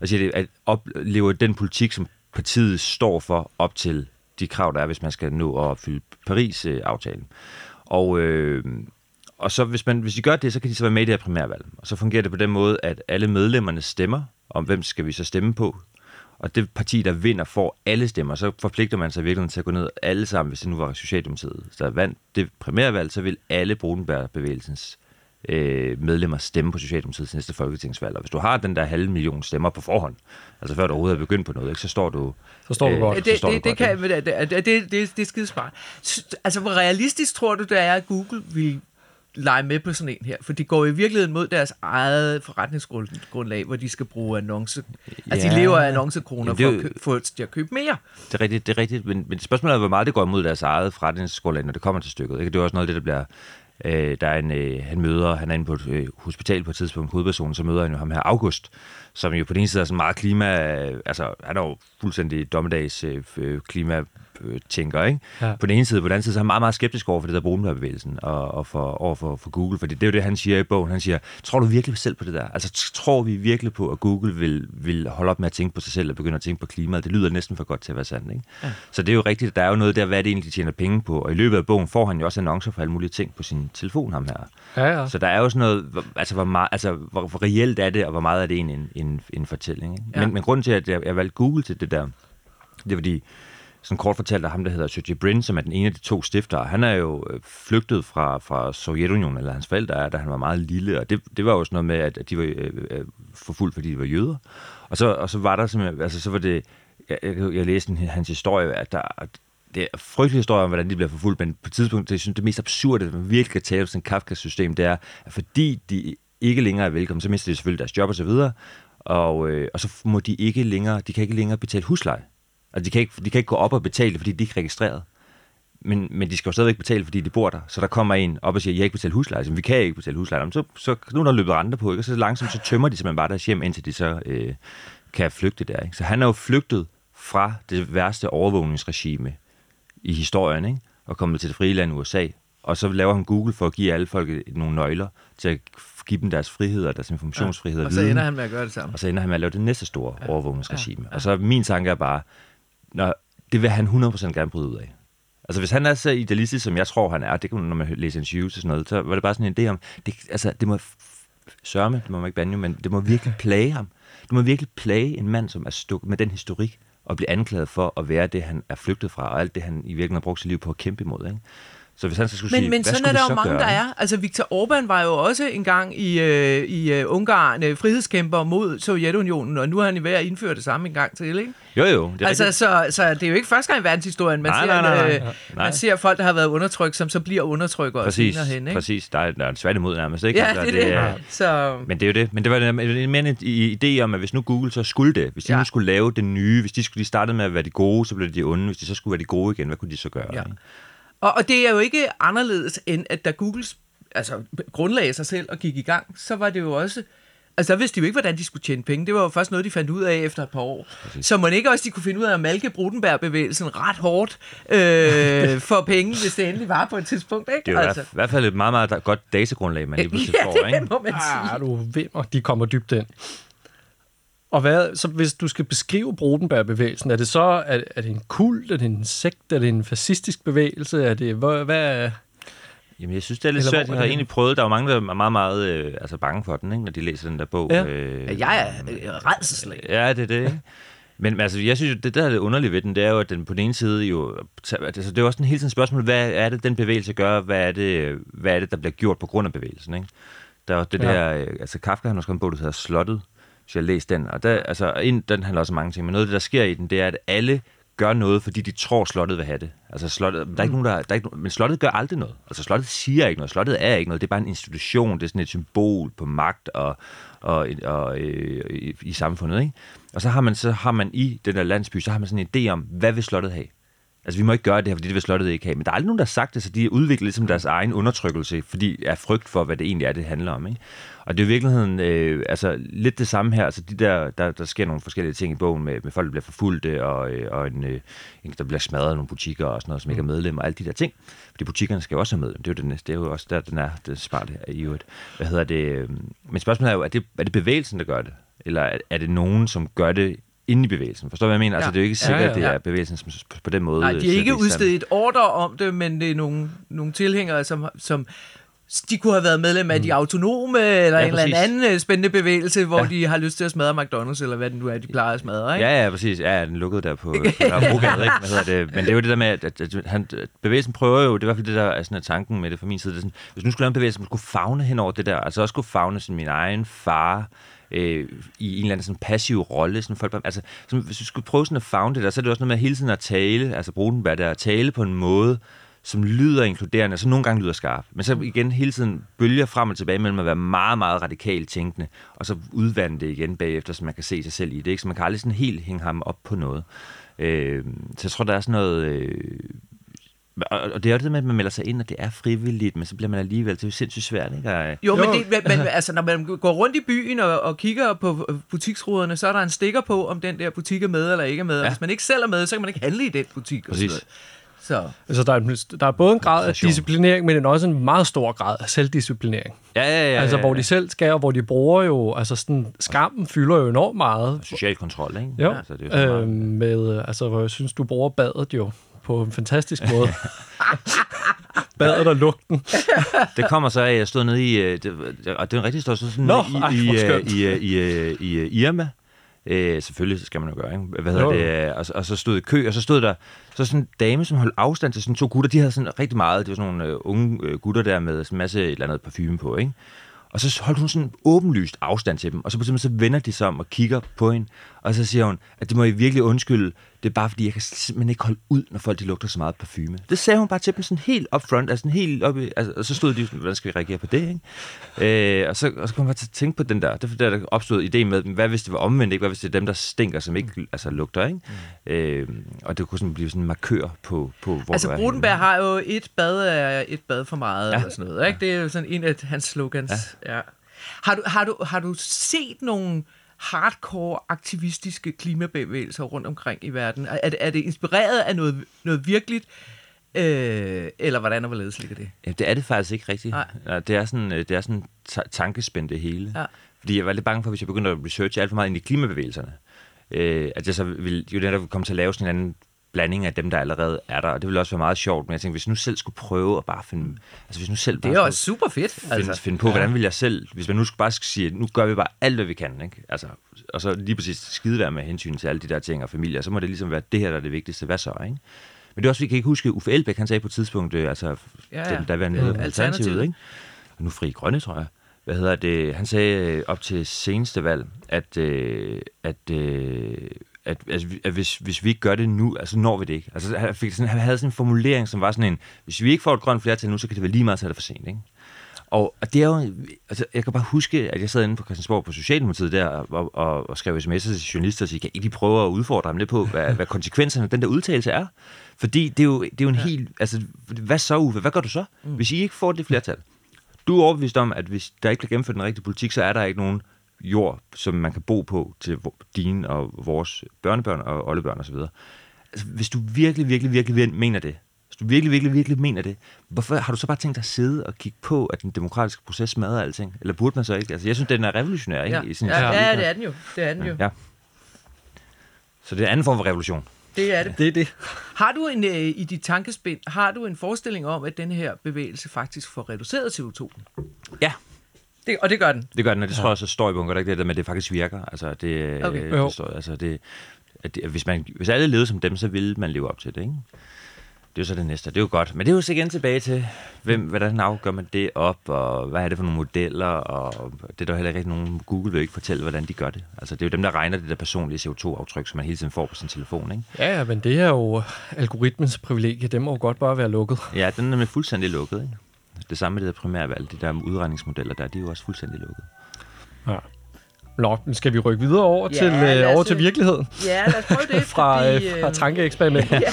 og siger, at oplever den politik, som partiet står for, op til de krav, der er, hvis man skal nå at opfylde Paris-aftalen. Og, øh, og så hvis, man, hvis de gør det, så kan de så være med i det her primærvalg. Og så fungerer det på den måde, at alle medlemmerne stemmer, om hvem skal vi så stemme på. Og det parti, der vinder, får alle stemmer. Så forpligter man sig virkelig til at gå ned alle sammen, hvis det nu var Socialdemokratiet, der vandt det primærvalg, så vil alle Brudenberg-bevægelsens øh, medlemmer stemme på Socialdemokratiets næste folketingsvalg. Og hvis du har den der halve million stemmer på forhånd, altså før du overhovedet er begyndt på noget, ikke, så står du... Så står du Øh, godt. Det, det, du det, godt, kan, det, det, det, det, det, det er skidesmart. Altså, hvor realistisk tror du, det er, at Google vil lege med på sådan en her? For de går i virkeligheden mod deres eget forretningsgrundlag, hvor de skal bruge annonce. Altså, de Ja. lever af annoncekroner det er for jo- at kø- få til at købe mere. Det er rigtigt, det er rigtigt. Men, men spørgsmålet er, hvor meget det går imod deres eget forretningsgrundlag, når det kommer til stykket. Ikke? Det er også noget af det, der bliver... Øh, der er en, øh, han møder, han er inde på et øh, hospital på et tidspunkt, hovedpersonen, så møder han jo ham her, August, som jo på den ene side er sådan meget klima, altså han er jo fuldstændig dommedags øh, øh, øh, tænker, ikke? Ja. På den ene side, på den anden side, så er han meget, meget skeptisk over for det der Brudenberg-bevægelsen og, og for, over for, for Google, fordi det er jo det, han siger i bogen. Han siger, tror du virkelig selv på det der? Altså, tror vi virkelig på, at Google vil, vil holde op med at tænke på sig selv og begynde at tænke på klimaet? Det lyder næsten for godt til at være sandt, ikke? Ja. Så det er jo rigtigt, der er jo noget der, hvad det egentlig, tjener penge på? Og i løbet af bogen får han jo også annoncer for alle mulige ting på sin telefon, ham her. Ja, ja. Så der er jo sådan noget, altså hvor, meget, altså, hvor, hvor reelt er det, og hvor meget er det egentlig en, en, en fortælling. Ikke? Ja. Men, men grunden til, at jeg, jeg valgte Google til det der, det er fordi, sådan kort fortalt af ham, der hedder Sergey Brin, som er den ene af de to stiftere, han er jo øh, flygtet fra, fra Sovjetunionen, eller hans forældre er, da han var meget lille, og det, det var jo sådan noget med, at, at de var øh, øh, forfulgt, fordi de var jøder. Og så, og så var der simpelthen, altså så var det, jeg, jeg, jeg læste en, hans historie, at der, at det er en frygtelig historie om, hvordan de bliver forfulgt, men på et tidspunkt, det, jeg synes, det mest absurde, at man virkelig kan tale om sådan et Kafka-system, det er, at fordi de ikke længere er velkommen, så mister de selvfølgelig deres job og så videre, og, øh, og så må de ikke længere, de kan ikke længere betale husleje. Altså, de kan ikke, de kan ikke gå op og betale det, fordi de ikke er registreret. Men, men de skal jo stadigvæk betale, fordi de bor der. Så der kommer en op og siger, jeg har ikke betalt husleje. Så vi kan ikke betale husleje. Jamen, Så, så nu er der løbet renter på, ikke? og så langsomt så tømmer de simpelthen bare deres hjem, indtil de så øh, kan flygte der. Ikke? Så han er jo flygtet fra det værste overvågningsregime i historien, ikke? og kommet til det frie land USA. Og så laver han Google for at give alle folk nogle nøgler til at give dem deres frihed og deres informationsfrihed. Og så viden. ender han med at gøre det samme. Og så ender han med at lave det næste store ja. overvågningsregime. Ja. Ja. Og så min tanke er bare, når, det vil han 100% gerne bryde ud af. Altså hvis han er så idealistisk, som jeg tror, han er, det kan man, når man læser interviews og sådan noget, så var det bare sådan en idé om, det, altså, det må sørme, det må man ikke bande, men det må virkelig plage ham. Det må virkelig plage en mand, som er stukket med den historik, og blive anklaget for at være det, han er flygtet fra, og alt det, han i virkeligheden har brugt sit liv på at kæmpe imod. Ikke? Så hvis han så skulle Men, sige, men hvad sådan er der jo mange, gøre? der er. Altså, Viktor Orbán var jo også engang i, øh, i øh, Ungarn øh, frihedskæmper mod Sovjetunionen, og nu er han i ved at indføre det samme en gang til, ikke? Jo, jo, det er Altså, rigtigt. så, så det er jo ikke første gang i verdenshistorien, man, Nej, ser, nej, nej, øh, nej. man Nej. ser folk, der har været undertrykt, som så bliver undertrykkere Præcis, senere hen, ikke? præcis. Der er, der er en svært imod nærmest, ikke? Ja, Altså, det er det. er- Så, Men det er jo det. Men det var det- det mere en i- idé om, at hvis nu Google så skulle det, hvis de Ja. nu skulle lave det nye, hvis de, skulle, de startede med at være de gode, så blev de onde. Hvis de så skulle være de gode igen, hvad kunne de så gøre? Ja. ikke? Og, og det er jo ikke anderledes, end at da Google altså, grundlagde sig selv og gik i gang, så var det jo også... Altså, der vidste de jo ikke, hvordan de skulle tjene penge. Det var jo først noget, de fandt ud af efter et par år. Præcis. Så man ikke også, de kunne finde ud af at malke Brudenberg-bevægelsen ret hårdt øh, for penge, hvis det endelig var på et tidspunkt, ikke? Det er jo altså. i hvert fald et meget, meget godt datagrundlag, man lige pludselig ja, får. Ikke? det må man sige. Ah, du vinder. De kommer dybt ind. Og hvad, så hvis du skal beskrive Brodenberg-bevægelsen, er det så er, er det en kult, er det en sekt, er det en fascistisk bevægelse, er det, hvad, hvad Jamen, jeg synes, det er lidt Eller svært. Jeg har egentlig prøvet, der er jo mange, der er meget, meget øh, altså bange for den, ikke, når de læser den der bog. Ja. Øh, Jeg er øh, redselslag. Ja, det er det, ikke? Men altså, jeg synes jo, det der er det underlige ved den, det er jo, at den på den ene side jo... Altså, det er jo også en hele tiden spørgsmål, hvad er det, den bevægelse gør? Hvad er det, hvad er det der bliver gjort på grund af bevægelsen, ikke? Der er det Ja. der... øh, Altså, Kafka har nu skrevet en bog, der hedder Slottet, hvis jeg har læst den. Og der, altså, ind, den handler også om mange ting, men noget af det, der sker i den, det er, at alle gør noget, fordi de tror, slottet vil have det. Altså, slottet, der er ikke nogen, der, der er ikke, nogen- men slottet gør aldrig noget. Altså, slottet siger ikke noget. Slottet er ikke noget. Det er bare en institution. Det er sådan et symbol på magt og, og, og øh, i, i samfundet. Ikke? Og så har man så har man i den der landsby, så har man sådan en idé om, hvad vil slottet have? Altså, vi må ikke gøre det her, fordi det vil slottet ikke have. Men der er aldrig nogen, der har sagt det, så de udvikler ligesom deres egen undertrykkelse, fordi er frygt for, hvad det egentlig er, det handler om. Ikke? Og det er i virkeligheden øh, altså, lidt det samme her. Altså, de der, der, der sker nogle forskellige ting i bogen med, med folk, der bliver forfulgte, og, øh, og en, øh, en, der bliver smadret af nogle butikker og sådan noget, som ikke er medlemmer, og alle de der ting. Fordi butikkerne skal jo også have med. Det er jo, det næste, det er jo også der, den er, det er smart i øvrigt. Hvad hedder det? øh, Men spørgsmålet er jo, er det, er det bevægelsen, der gør det? Eller er, er det nogen, som gør det inde i bevægelsen? Forstår du, hvad jeg mener? Ja. Altså, Ja. det er jo ikke sikkert, Ja, at ja, det ja. er bevægelsen som, på den måde. Nej, de sætter er ikke udstedt et ordre om det, men det er nogle, nogle tilhængere, som, som de kunne have været medlem af de autonome, eller Ja, en eller præcis. anden øh, spændende bevægelse, hvor Ja. de har lyst til at smadre McDonald's, eller hvad det nu er, de plejer at smadre, ikke? Ja, ja, præcis. Ja, ja, den lukkede der på, på Nørrebrogade, ikke? Hvad hedder det? Men det er jo det der med, at, at, at han, at bevægelsen prøver jo, det er i hvert fald det, der er sådan, at tanken med det fra min side. Det er sådan, hvis nu skulle lave en bevægelse, som skulle fagne hen over det der, altså også skulle fagne sådan min egen far, øh, i en eller anden sådan passiv rolle. Sådan folk, altså, sådan, hvis vi skulle prøve sådan at found det der, så er det også noget med hele tiden at tale, altså bruge den der, at tale på en måde, som lyder inkluderende, og så nogle gange lyder skarp. Men så igen hele tiden bølger frem og tilbage mellem at være meget, meget radikalt tænkende, og så udvande det igen bagefter, så man kan se sig selv i det. Ikke? Så man kan aldrig sådan helt hænge ham op på noget. Øh, så jeg tror, der er sådan noget... Øh, og, og det er jo det med, at man melder sig ind, og det er frivilligt, men så bliver man alligevel, det er jo sindssygt svært, ikke? Og, Jo, men, det, men, altså, når man går rundt i byen og, og kigger på butiksruderne, så er der en stikker på, om den der butik er med eller ikke er med. Ja. Ja. Hvis man ikke selv er med, så kan man ikke handle i den butik. og Præcis. noget. Så Altså, der er, der er både en grad af disciplinering, men også en meget stor grad af selvdisciplinering. ja, ja, ja, ja, altså, hvor ja. de selv skal, og hvor de bruger jo... Altså, sådan, skammen fylder jo enormt meget. Social kontrol, ikke? Jo, Altså, det er jo så øh, meget- med, altså, hvor jeg synes, du bruger badet jo på en fantastisk måde. badet og lugten. Det kommer så af, at jeg stod nede i, øh, det, og det er en rigtig stor, så sådan Nå, i, ej, i, øh, i, øh, i, i, øh, Irma. Øh, selvfølgelig skal man jo gøre, ikke? Hvad hedder Jo, det? Og, og, så stod i kø, og så stod der så sådan en dame, som holdt afstand til sådan to gutter. De havde sådan rigtig meget, det var sådan nogle unge gutter der med sådan en masse et eller andet parfume på, ikke? Og så holdt hun sådan åbenlyst afstand til dem, og så, tidspunkt så vender de sig om og kigger på hende, og så siger hun, at det må I virkelig undskylde, det er bare fordi, jeg kan simpelthen ikke holde ud, når folk de lugter så meget parfume. Det sagde hun bare til dem sådan helt upfront, altså sådan helt op i, altså, og så stod de sådan, hvordan skal vi reagere på det, ikke? Øh, og, så, og så kom jeg til at tænke på den der, det der, der opstod idé med, hvad hvis det var omvendt, ikke? Hvad hvis det er dem, der stinker, som ikke altså, lugter, ikke? Mm. Øh, og det kunne sådan blive sådan en markør på, på hvor Altså, er Brudenberg har jo et bad er et bad for meget, ja. Ja. eller sådan noget. Ikke? Det er jo sådan en af hans slogans. Ja. Ja. Har, du, har, du, har du set nogle hardcore aktivistiske klimabevægelser rundt omkring i verden? Er, det- er det inspireret af noget, noget virkeligt, øh, eller hvordan og hvorledes ligger det? Ja, det er det faktisk ikke rigtigt. Nej. Det er sådan, øh, det er sådan ta- tankespændt det hele. Ja. Fordi jeg var lidt bange for, hvis jeg begyndte at researche alt for meget ind i klimabevægelserne, øh, at jeg så ville jo netop komme til at lave sådan en anden blanding af dem, der allerede er der. Og det ville også være meget sjovt, men jeg tænkte, hvis nu selv skulle prøve at bare finde... Altså hvis nu selv Det bare er jo skulle også super fedt. finde, Altså. finde på, hvordan vil jeg selv... Hvis man nu skulle bare sige, nu gør vi bare alt, hvad vi kan, ikke? Altså, og så lige præcis skide der med hensyn til alle de der ting og familier, så må det ligesom være det her, der er det vigtigste. Hvad så, ikke? Men det er også, vi kan ikke huske, Uffe Elbæk, han sagde på et tidspunkt, øh, altså, Ja, ja, ja. der var Alternativet. Alternativet, ikke? Og nu fri grønne, tror jeg. Hvad hedder det? Han sagde øh, op til seneste valg, at, øh, at, øh, at, at, at hvis, hvis vi ikke gør det nu, altså når vi det ikke. Altså, han, fik sådan, han havde sådan en formulering, som var sådan en, hvis vi ikke får et grønt flertal nu, så kan det være lige meget, så er det for sent, ikke? Og, og det er jo, altså, jeg kan bare huske, at jeg sad inde på Christiansborg på Socialdemokratiet der og, og, og skrev sms'er til journalister og sige, kan I lige prøve at udfordre ham lidt på, hvad, hvad konsekvenserne af den der udtalelse er? Fordi det er jo, det er jo en ja. helt, altså, hvad så Uffe? Hvad gør du så, mm. hvis I ikke får det flertal? Du er overbevist om, at hvis der ikke bliver gennemført den rigtige politik, så er der ikke nogen jord, som man kan bo på til dine og vores børnebørn og oldebørn osv. Altså, hvis du virkelig, virkelig, virkelig mener det, hvis du virkelig, virkelig, virkelig mener det, hvorfor har du så bare tænkt dig at sidde og kigge på, at den demokratiske proces smadrer alting? Eller burde man så ikke? Altså, jeg synes, den er revolutionær, ikke? Ja. I en Ja, ja, det er den jo. Det er den jo. Ja. Så det er en anden form for revolution. Det er det. Det er det. Har du en, øh, i dit tankespind, har du en forestilling om, at den her bevægelse faktisk får reduceret CO2? Ja, Det, og det gør den. Det gør den, og det tror jeg også står i bunker, ikke det der med, at det faktisk virker. Altså, det, Okay. Jo. det står, altså det, at det, hvis, man, hvis alle levede som dem, så ville man leve op til det, ikke? Det er jo så det næste. Det er jo godt. Men det er jo så igen tilbage til, hvem, hvordan afgør man det op, og hvad er det for nogle modeller, og det er der heller ikke nogen, Google vil ikke fortælle, hvordan de gør det. Altså, det er jo dem, der regner det der personlige CO2-aftryk, som man hele tiden får på sin telefon, ikke? Ja, ja, men det er jo algoritmens privilegie. Det må jo godt bare være lukket. Ja, den er nemlig fuldstændig lukket, ikke? Det samme med det der primærvalg, de der udregningsmodeller der, de er jo også fuldstændig lukket. Ja. Nå, skal vi rykke videre over, Ja, til, øh, over til øh, virkeligheden Ja, lad os prøve det. fra, fordi, øh, fra tankeeksperimentet? Ja.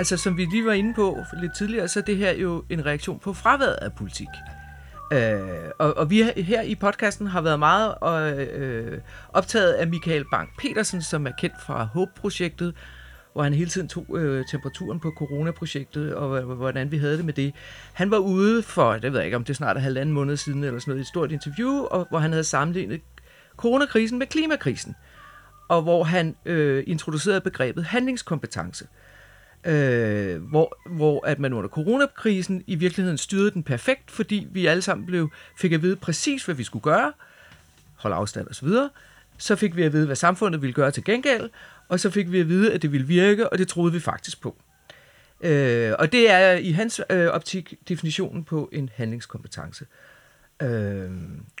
Altså, som vi lige var inde på lidt tidligere, så er det her jo en reaktion på fraværet af politik. Øh, og, og vi her i podcasten har været meget øh, øh, optaget af Michael Bang-Petersen, som er kendt fra HOPE-projektet, hvor han hele tiden tog øh, temperaturen på coronaprojektet, og øh, hvordan vi havde det med det. Han var ude for, det ved jeg ikke, om det er snart er halvanden måned siden, eller sådan noget, i et stort interview, og, hvor han havde sammenlignet coronakrisen med klimakrisen, og hvor han øh, introducerede begrebet handlingskompetence øh, Øh, hvor, hvor at man under coronakrisen i virkeligheden styrede den perfekt, fordi vi alle sammen blev, fik at vide præcis, hvad vi skulle gøre, holde afstand osv., så fik vi at vide, hvad samfundet ville gøre til gengæld, og så fik vi at vide, at det ville virke, og det troede vi faktisk på. Øh, og det er i hans øh, optik definitionen på en handlingskompetence. Øh,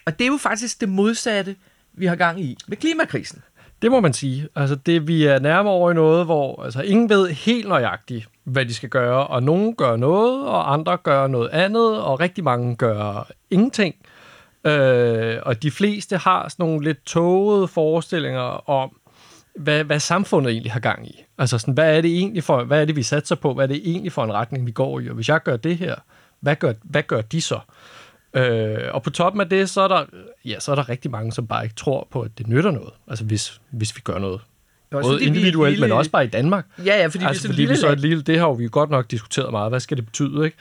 og det er jo faktisk det modsatte, vi har gang i med klimakrisen. Det må man sige. Altså, det, vi er nærmere over i noget, hvor altså, ingen ved helt nøjagtigt, hvad de skal gøre, og nogen gør noget, og andre gør noget andet, og rigtig mange gør ingenting. Øh, og de fleste har sådan nogle lidt tågede forestillinger om, hvad, hvad samfundet egentlig har gang i. Altså sådan, hvad er det egentlig for, hvad er det, vi satser på? Hvad er det egentlig for en retning, vi går i? Og hvis jeg gør det her, hvad gør, hvad gør de så? Øh, og på toppen af det, så er, der, ja, så er der rigtig mange, som bare ikke tror på, at det nytter noget. Altså hvis, hvis vi gør noget. Også Både individuelt, lille- men også bare i Danmark. Ja, ja, fordi altså, vi fordi sådan vi så er lille et lille, det har jo vi godt nok diskuteret meget. Hvad skal det betyde, ikke?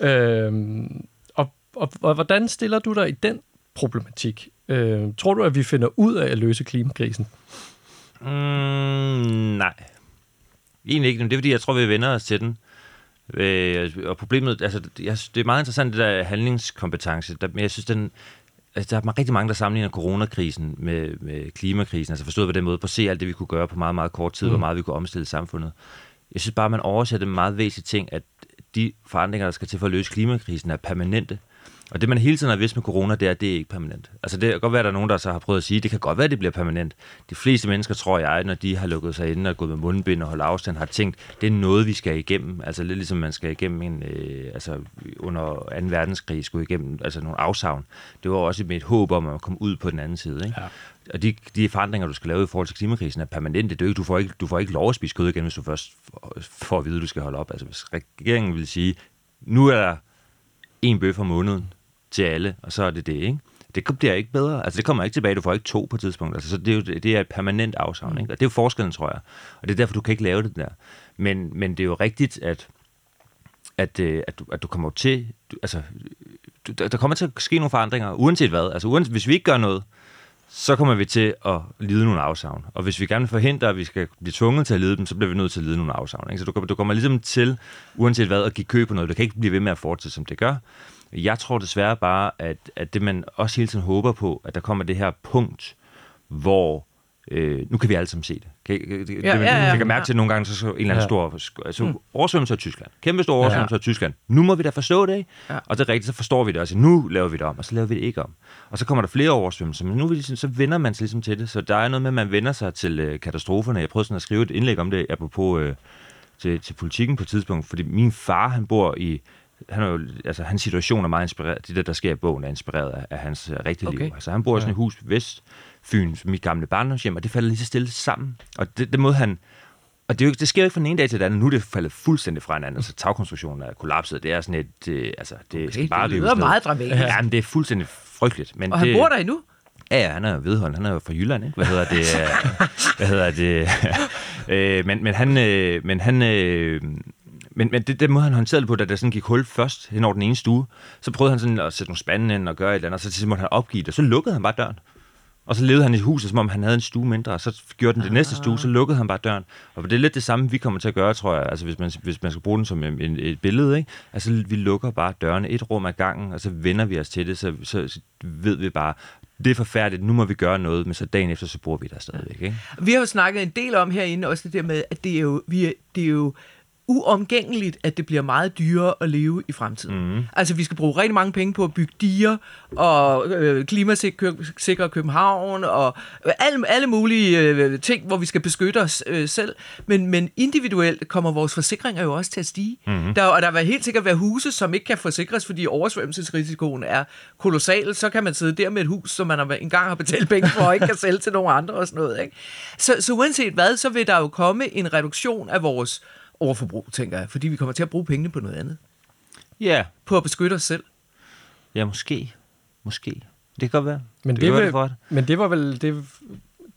Øhm, og, og, og, hvordan stiller du dig i den problematik? Øh, tror du, at vi finder ud af at løse klimakrisen? Mm, nej. Egentlig ikke, men det er fordi, jeg tror, vi vender os til den. Øh, og problemet, altså, jeg, det er meget interessant, det der handlingskompetence, der, men jeg synes, den, altså, der er rigtig mange, der sammenligner coronakrisen med, med klimakrisen, altså forstået på den måde, på at se alt det, vi kunne gøre på meget, meget kort tid, mm. hvor meget vi kunne omstille samfundet. Jeg synes bare, man oversætter en meget væsentlig ting, at de forandringer, der skal til for at løse klimakrisen, er permanente. Og det, man hele tiden har vidst med corona, det er, at det er ikke permanent. Altså det kan godt være, at der er nogen, der så har prøvet at sige, at det kan godt være, at det bliver permanent. De fleste mennesker, tror jeg, når de har lukket sig inde og gået med mundbind og holdt afstand, har tænkt, det er noget, vi skal igennem. Altså lidt ligesom man skal igennem en, øh, altså under 2. verdenskrig, skulle igennem altså nogle afsavn. Det var også med et håb om at komme ud på den anden side. Ikke? Ja. Og de, de forandringer, du skal lave i forhold til klimakrisen, er permanente. Det er ikke, du, får ikke, du får ikke lov at spise kød igen, hvis du først får at vide, at du skal holde op. Altså hvis regeringen vil sige, nu er der en bøf om måneden til alle, og så er det det, ikke? Det bliver ikke bedre. Altså, det kommer ikke tilbage. Du får ikke to på et tidspunkt. Altså, så det er, jo, det er et permanent afsavn, ikke? Og det er jo forskellen, tror jeg. Og det er derfor, du kan ikke lave det der. Men, men det er jo rigtigt, at, at, øh, at, du, at du kommer til... Du, altså, du, der kommer til at ske nogle forandringer, uanset hvad. Altså, uanset, hvis vi ikke gør noget, så kommer vi til at lide nogle afsavn. Og hvis vi gerne vil forhindre, at vi skal blive tvunget til at lide dem, så bliver vi nødt til at lide nogle afsavn. Ikke? Så du, kommer- du kommer ligesom til, uanset hvad, at give køb på noget. Du kan ikke blive ved med at fortsætte, som det gør. Jeg tror desværre bare, at, at det man også hele tiden håber på, at der kommer det her punkt, hvor øh, nu kan vi alle sammen se det. Kan, det, Ja, det, man, ja, ja. jeg kan mærke til, at nogle gange, så så en eller anden Ja. stor altså, mm. oversvømmelse af Tyskland. Kæmpe stor oversvømmelse af Tyskland. Nu må vi da forstå det? Ja. Og det er rigtigt, så forstår vi det også. Nu laver vi det om, og så laver vi det ikke om. Og så kommer der flere oversvømmelser, men nu ligesom, så vender man sig ligesom til det. Så der er noget med, at man vender sig til øh, katastroferne. Jeg prøvede sådan at skrive et indlæg om det, apropos øh, til, til politikken på et tidspunkt, fordi min far, han bor i han er jo, altså, hans situation er meget inspireret. Det, der, der sker i bogen, er inspireret af, af hans uh, rigtige Okay. liv. Altså, han bor i sådan et hus på Vestfyn, mit gamle barndomshjem, og det falder lige så stille sammen. Og det, det måde, han... Og det, er jo, det sker jo ikke fra den ene dag til den anden. Nu er det faldet fuldstændig fra hinanden. Altså, tagkonstruktionen er kollapset. Det er sådan et... Øh, altså, det okay, skal bare det lyder meget dramatisk. Ja, men det er fuldstændig frygteligt. Men Og han det, bor der endnu? Ja, ja, han er jo vedholden. Han er jo fra Jylland, ikke? Hvad hedder det? øh, hvad hedder det? øh, men, men han... Øh, men han øh, men, men det, den måde, han håndterede det på, da der sådan gik hul først hen over den ene stue, så prøvede han sådan at sætte nogle spande ind og gøre et eller andet, og så til sidst måtte han opgive det, og så lukkede han bare døren. Og så levede han i huset, som om han havde en stue mindre, og så gjorde den det næste stue, så lukkede han bare døren. Og det er lidt det samme, vi kommer til at gøre, tror jeg, altså hvis man, hvis man skal bruge den som en, en, et billede, ikke? Altså vi lukker bare dørene et rum ad gangen, og så vender vi os til det, så, så, så ved vi bare, det er forfærdeligt, nu må vi gøre noget, men så dagen efter, så bruger vi der stadigvæk, ikke? Vi har jo snakket en del om herinde også det der med, at det er jo, vi er, det er jo uomgængeligt, at det bliver meget dyrere at leve i fremtiden. Mm. Altså, vi skal bruge rigtig mange penge på at bygge diger, og øh, klimasikre København, og øh, alle, alle mulige øh, ting, hvor vi skal beskytte os øh, selv. Men, men individuelt kommer vores forsikringer jo også til at stige. Mm. Der, og der vil helt sikkert være huse, som ikke kan forsikres, fordi oversvømmelsesrisikoen er kolossal. Så kan man sidde der med et hus, som man engang har betalt penge for, og ikke kan sælge til nogen andre og sådan noget. Ikke? Så, så uanset hvad, så vil der jo komme en reduktion af vores overforbrug, tænker jeg, fordi vi kommer til at bruge pengene på noget andet. Ja, På at beskytte os selv. ja måske. Måske. Det kan godt være. Men det, det, vil, det. men det var vel, det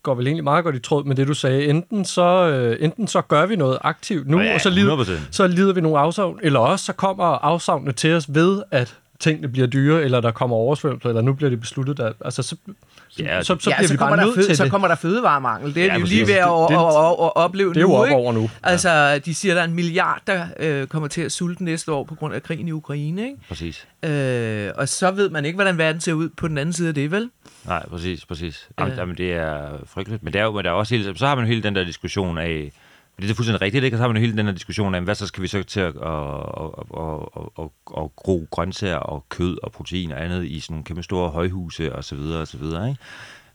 går vel egentlig meget godt i tråd med det, du sagde. Enten så, øh, enten så gør vi noget aktivt nu, Ja, og så lider, 100%. så lider vi nogle afsavn, eller også så kommer afsavnene til os ved, at tingene bliver dyre, eller der kommer oversvømmelser, eller nu bliver det besluttet, der, altså så, så, Ja, så, så bliver ja, så vi bare der nødt til så det. kommer der fødevaremangel. Det er Ja, jo lige ved at, Det- at, at, at opleve det er jo op over nu. Altså, de siger, at der er en milliard, der øh, kommer til at sulte næste år på grund af krigen i Ukraine. Ikke? Præcis. Øh, og så ved man ikke, hvordan verden ser ud på den anden side af det, vel? Nej, præcis, præcis. Jamen, Øh. jamen, det er frygteligt. Men, det er jo, men der er også hele, så har man hele den der diskussion af, fordi det er fuldstændig rigtigt, ikke? Og så har man jo hele den der diskussion af, hvad så skal vi så til at, at, at, at, at, at, gro grøntsager og kød og protein og andet i sådan nogle kæmpe store højhuse og så videre og så videre, ikke?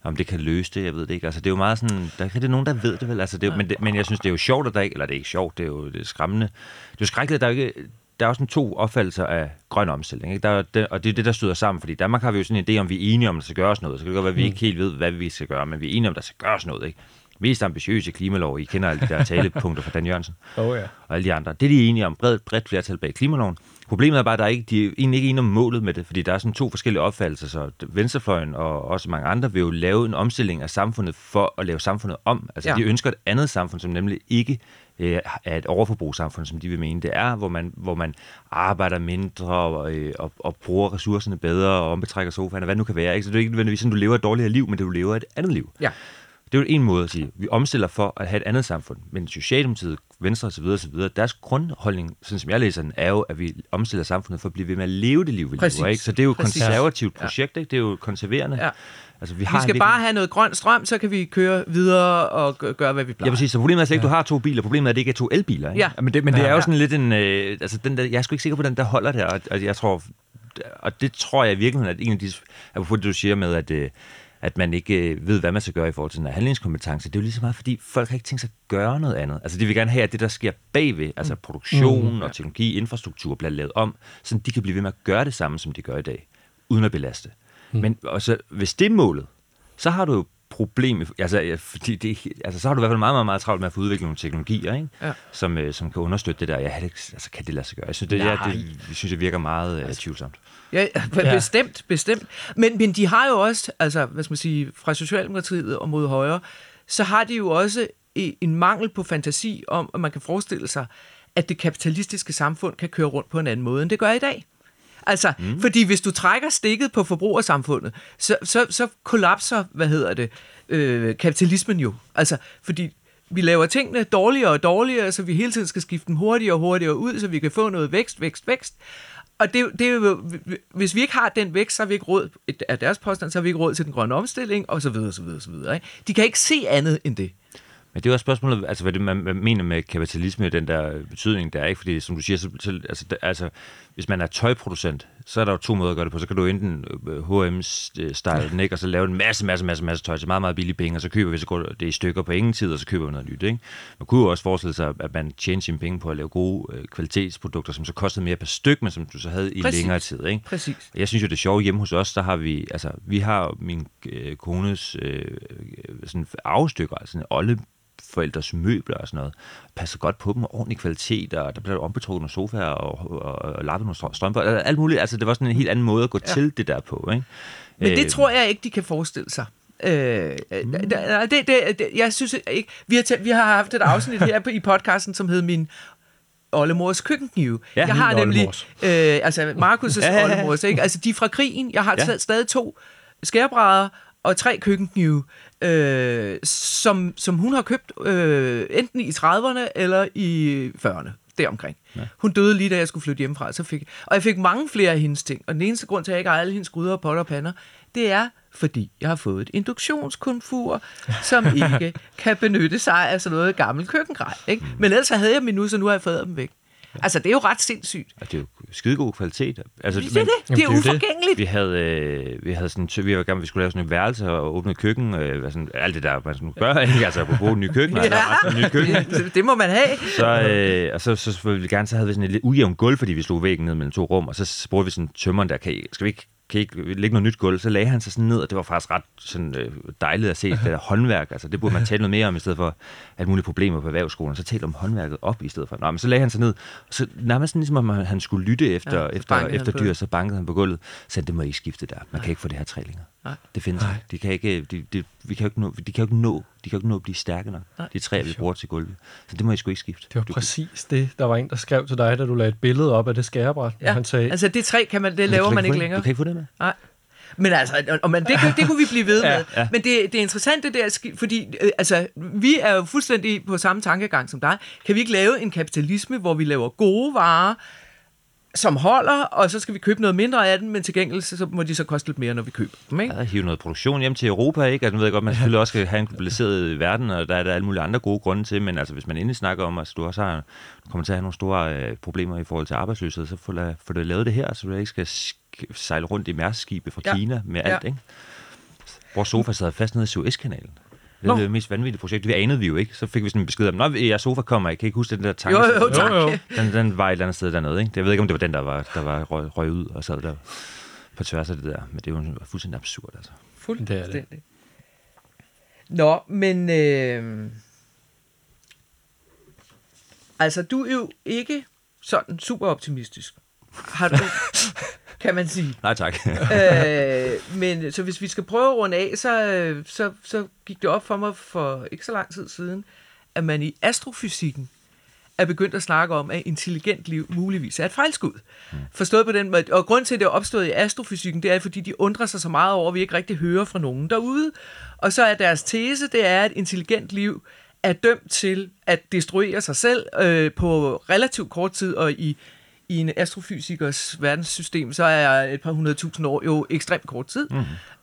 Om det kan løse det, jeg ved det ikke. Altså, det er jo meget sådan, der er rigtig nogen, der ved det vel. Altså, det er, men, det, men jeg synes, det er jo sjovt, at der ikke, eller det er ikke sjovt, det er jo det er skræmmende. Det er jo skrækkeligt, at der er ikke, der er også sådan to opfattelser af grøn omstilling. Ikke? Der er det, og det er det, der støder sammen, fordi i Danmark har vi jo sådan en idé om, vi er enige om, at der skal gøres noget. Så kan det godt være, at vi mm. ikke helt ved, hvad vi skal gøre, men vi er enige om, at der skal gøres noget. Ikke? Mest ambitiøse klimalov, I kender alle de der talepunkter fra Dan Jørgensen oh, ja. og alle de andre. Det er de enige om, bredt, bredt flertal bag klimaloven. Problemet er bare, at der er ikke, de er egentlig ikke enige om målet med det, fordi der er sådan to forskellige opfattelser. Så Venstrefløjen og også mange andre vil jo lave en omstilling af samfundet for at lave samfundet om. Altså ja. de ønsker et andet samfund, som nemlig ikke øh, er et overforbrugssamfund, som de vil mene, det er, hvor man, hvor man arbejder mindre og, øh, og, og bruger ressourcerne bedre og ombetrækker sofaen, og hvad det nu kan være. Ikke? Så det er ikke nødvendigvis sådan, du lever et dårligere liv, men det du lever et andet liv. Ja. Det er jo en måde at sige, vi omstiller for at have et andet samfund. Men Socialdemokratiet, Venstre osv., osv. deres grundholdning, sådan som jeg læser den, er jo, at vi omstiller samfundet for at blive ved med at leve det liv, vi Præcis. lever. Ikke? Så det er jo et konservativt projekt, ikke? det er jo konserverende. Ja. Altså, vi, Vi har skal en bare have noget grøn strøm, så kan vi køre videre og gø- gøre, hvad vi plejer. Ja, præcis. Så problemet er slet ikke, at du har to biler. Problemet er, at det ikke er to elbiler. Ikke? Ja. Men det, men det er jo Ja. sådan lidt en... Øh, altså, den der, jeg er sgu ikke sikker på, den der holder der. Og, og jeg tror... Og det tror jeg i virkeligheden, at en af de... Apropos det, du siger med, at... Øh, at man ikke øh, ved, hvad man skal gøre i forhold til den her handlingskompetence. Det er jo lige så meget, fordi folk har ikke tænkt sig at gøre noget andet. Altså, de vil gerne have, at det, der sker bagved, altså produktion og teknologi, infrastruktur, bliver lavet om, så de kan blive ved med at gøre det samme, som de gør i dag, uden at belaste. Men også, hvis det er målet, så har du jo problem, altså, ja, fordi det, altså, så har du i hvert fald meget, meget, meget travlt med at få udviklet nogle teknologier, ikke? Ja. Som, øh, som kan understøtte det der. Ja, altså, kan det lade sig gøre? Jeg synes, det, ja, det, jeg synes, det virker meget øh, tvivlsomt. Ja, bestemt, bestemt. Men, men de har jo også, altså, hvad skal man sige, fra Socialdemokratiet og mod højre, så har de jo også en mangel på fantasi om, at man kan forestille sig, at det kapitalistiske samfund kan køre rundt på en anden måde, end det gør i dag. Altså, mm. fordi hvis du trækker stikket på forbrugersamfundet, så, så, så kollapser, hvad hedder det, øh, kapitalismen jo. Altså, fordi vi laver tingene dårligere og dårligere, så vi hele tiden skal skifte dem hurtigere og hurtigere ud, så vi kan få noget vækst, vækst, vækst. Og det, det er jo, hvis vi ikke har den vækst, så har vi ikke råd, af deres påstand, så har vi ikke råd til den grønne omstilling, og så videre, så videre, så videre. Ikke? De kan ikke se andet end det. Men det er også spørgsmålet, altså hvad det, man, man mener med kapitalisme, den der betydning der, ikke? Fordi som du siger, så, så, altså, der, altså, hvis man er tøjproducent, så er der jo to måder at gøre det på. Så kan du enten øh, H&M-style den, ikke? og så lave en masse, masse, masse, masse tøj til meget, meget billige penge, og så køber vi, så går det i stykker på ingen tid, og så køber vi noget nyt. Ikke? Man kunne jo også forestille sig, at man tjener sine penge på at lave gode øh, kvalitetsprodukter, som så kostede mere per styk, men som du så havde i Præcis. længere tid. Ikke? Præcis. Jeg synes jo, det er sjovt hjemme hos os, der har vi, altså, vi har min øh, kones øh, sådan arvestykker, altså sådan olde forældres møbler og sådan noget. Passer godt på dem, ordentlig kvalitet, og der bliver ombetrukket nogle sofaer og, og, og lappet nogle strø- strømper. Altså, alt muligt. Altså, det var sådan en helt anden måde at gå ja. til det der på. Ikke? Men det Øh, tror jeg ikke, de kan forestille sig. Øh, mm. det, det, det, jeg synes ikke, vi har, tæ- vi har haft et afsnit her på, i podcasten, som hed min oldemors køkkenknive. Ja, jeg har nemlig, øh, altså Markus' Ja, ja, ja. oldemors, ikke? altså de er fra krigen. Jeg har ja. stadig to skærbrædder og tre køkkenknive, øh, som, som hun har købt øh, enten i 30'erne eller i 40'erne, deromkring. Ja. Hun døde lige da jeg skulle flytte hjemmefra, så fik, og jeg fik mange flere af hendes ting. Og den eneste grund til, at jeg ikke har alle hendes gryder og potter og pander, det er, fordi jeg har fået et induktionskomfur, som ikke kan benytte sig af sådan noget gammelt køkkengrej. Ikke? Men ellers havde jeg dem endnu, så nu har jeg fået dem væk. Altså, det er jo ret sindssygt. Og det er jo skidegod kvalitet. Altså, Det er det. Det er er jo uforgængeligt. Vi havde, øh, vi havde sådan, vi var gerne, vi skulle lave sådan et værelse og åbne køkken, øh, sådan, alt det der, man skulle gøre, ikke? Altså, på bruge nye køkken, ja. altså, nye køkken. det, det må man have. Så, øh, og så, så, så ville vi gerne, så havde vi sådan et lidt ujævnt gulv, fordi vi slog væggen ned mellem to rum, og så spurgte vi sådan tømmeren der, kan I, skal vi ikke kan I ikke lægge noget nyt gulv? Så lagde han sig sådan ned, og det var faktisk ret sådan, øh, dejligt at se det der håndværk. Altså, det burde man tale noget mere om, i stedet for alle mulige problemer på erhvervsskolen. Så talte om håndværket op i stedet for. Nå, men så lagde han sig ned, og så nærmest sådan, ligesom om han skulle lytte efter, Ja, efter, efter dyr, så bankede han på gulvet. Så det må I skifte der. Man kan ikke få det her træ længere. Nej. Det findes ikke. De kan ikke, de, de, vi kan ikke nå, de kan jo ikke nå, de kan ikke nå at blive stærke nok. Nej. De træer, vi bruger til gulvet. Så det må I sgu ikke skifte. Det var Du- præcis det, der var en, der skrev til dig, da du lagde et billede op af det skærebræt. Ja. Han sagde, Altså, det træ, kan man, det laver man ikke længere. Du kan ikke få det med. Nej. Men altså, og- man, det, kunne- det kunne vi blive ved med. Ja, ja. Men det, det er interessant det der, fordi øh, altså, vi er jo fuldstændig på samme tankegang som dig. Kan vi ikke lave en kapitalisme, hvor vi laver gode varer, som holder, og så skal vi købe noget mindre af den, men til gengæld så må de så koste lidt mere, når vi køber dem, ikke? Ja, hive noget produktion hjem til Europa, ikke? Altså, nu ved jeg godt, man selvfølgelig også skal have en globaliseret verden, og der er der alle mulige andre gode grunde til, men altså, hvis man endelig snakker om, at du også har, du kommer til at have nogle store øh, problemer i forhold til arbejdsløshed, så får får du lavet det her, så du ikke skal sk- sejle rundt i mærskskibe fra Ja. Kina med Ja. alt, ikke? Vores sofa sad fast nede i Suezkanalen. Det er det mest vanvittige projekt. Vi anede vi jo ikke. Så fik vi sådan en besked om, Nå, jeres sofa kommer, jeg kan ikke huske den der tanke. Jo, jo, tak. Jo, jo. Den, den var et eller andet sted dernede, ikke? Jeg ved ikke, om det var den, der var, der var røg, røg ud og sad der på tværs af det der. Men det er jo fuldstændig absurd, altså. Fuldstændig. Nå, men... Øh, altså, du er jo ikke sådan super optimistisk. Har du, kan man sige. Nej, tak. øh, men så hvis vi skal prøve at runde af, så, øh, så, så gik det op for mig for ikke så lang tid siden, at man i astrofysikken er begyndt at snakke om, at intelligent liv muligvis er et fejlskud. Mm. Forstået på den måde. Og grund til, at det er opstået i astrofysikken, det er, fordi de undrer sig så meget over, at vi ikke rigtig hører fra nogen derude. Og så er deres tese, det er, at intelligent liv er dømt til at destruere sig selv øh, på relativt kort tid, og i i en astrofysikers verdenssystem, så er et par hundredtusind år jo ekstremt kort tid. Mm.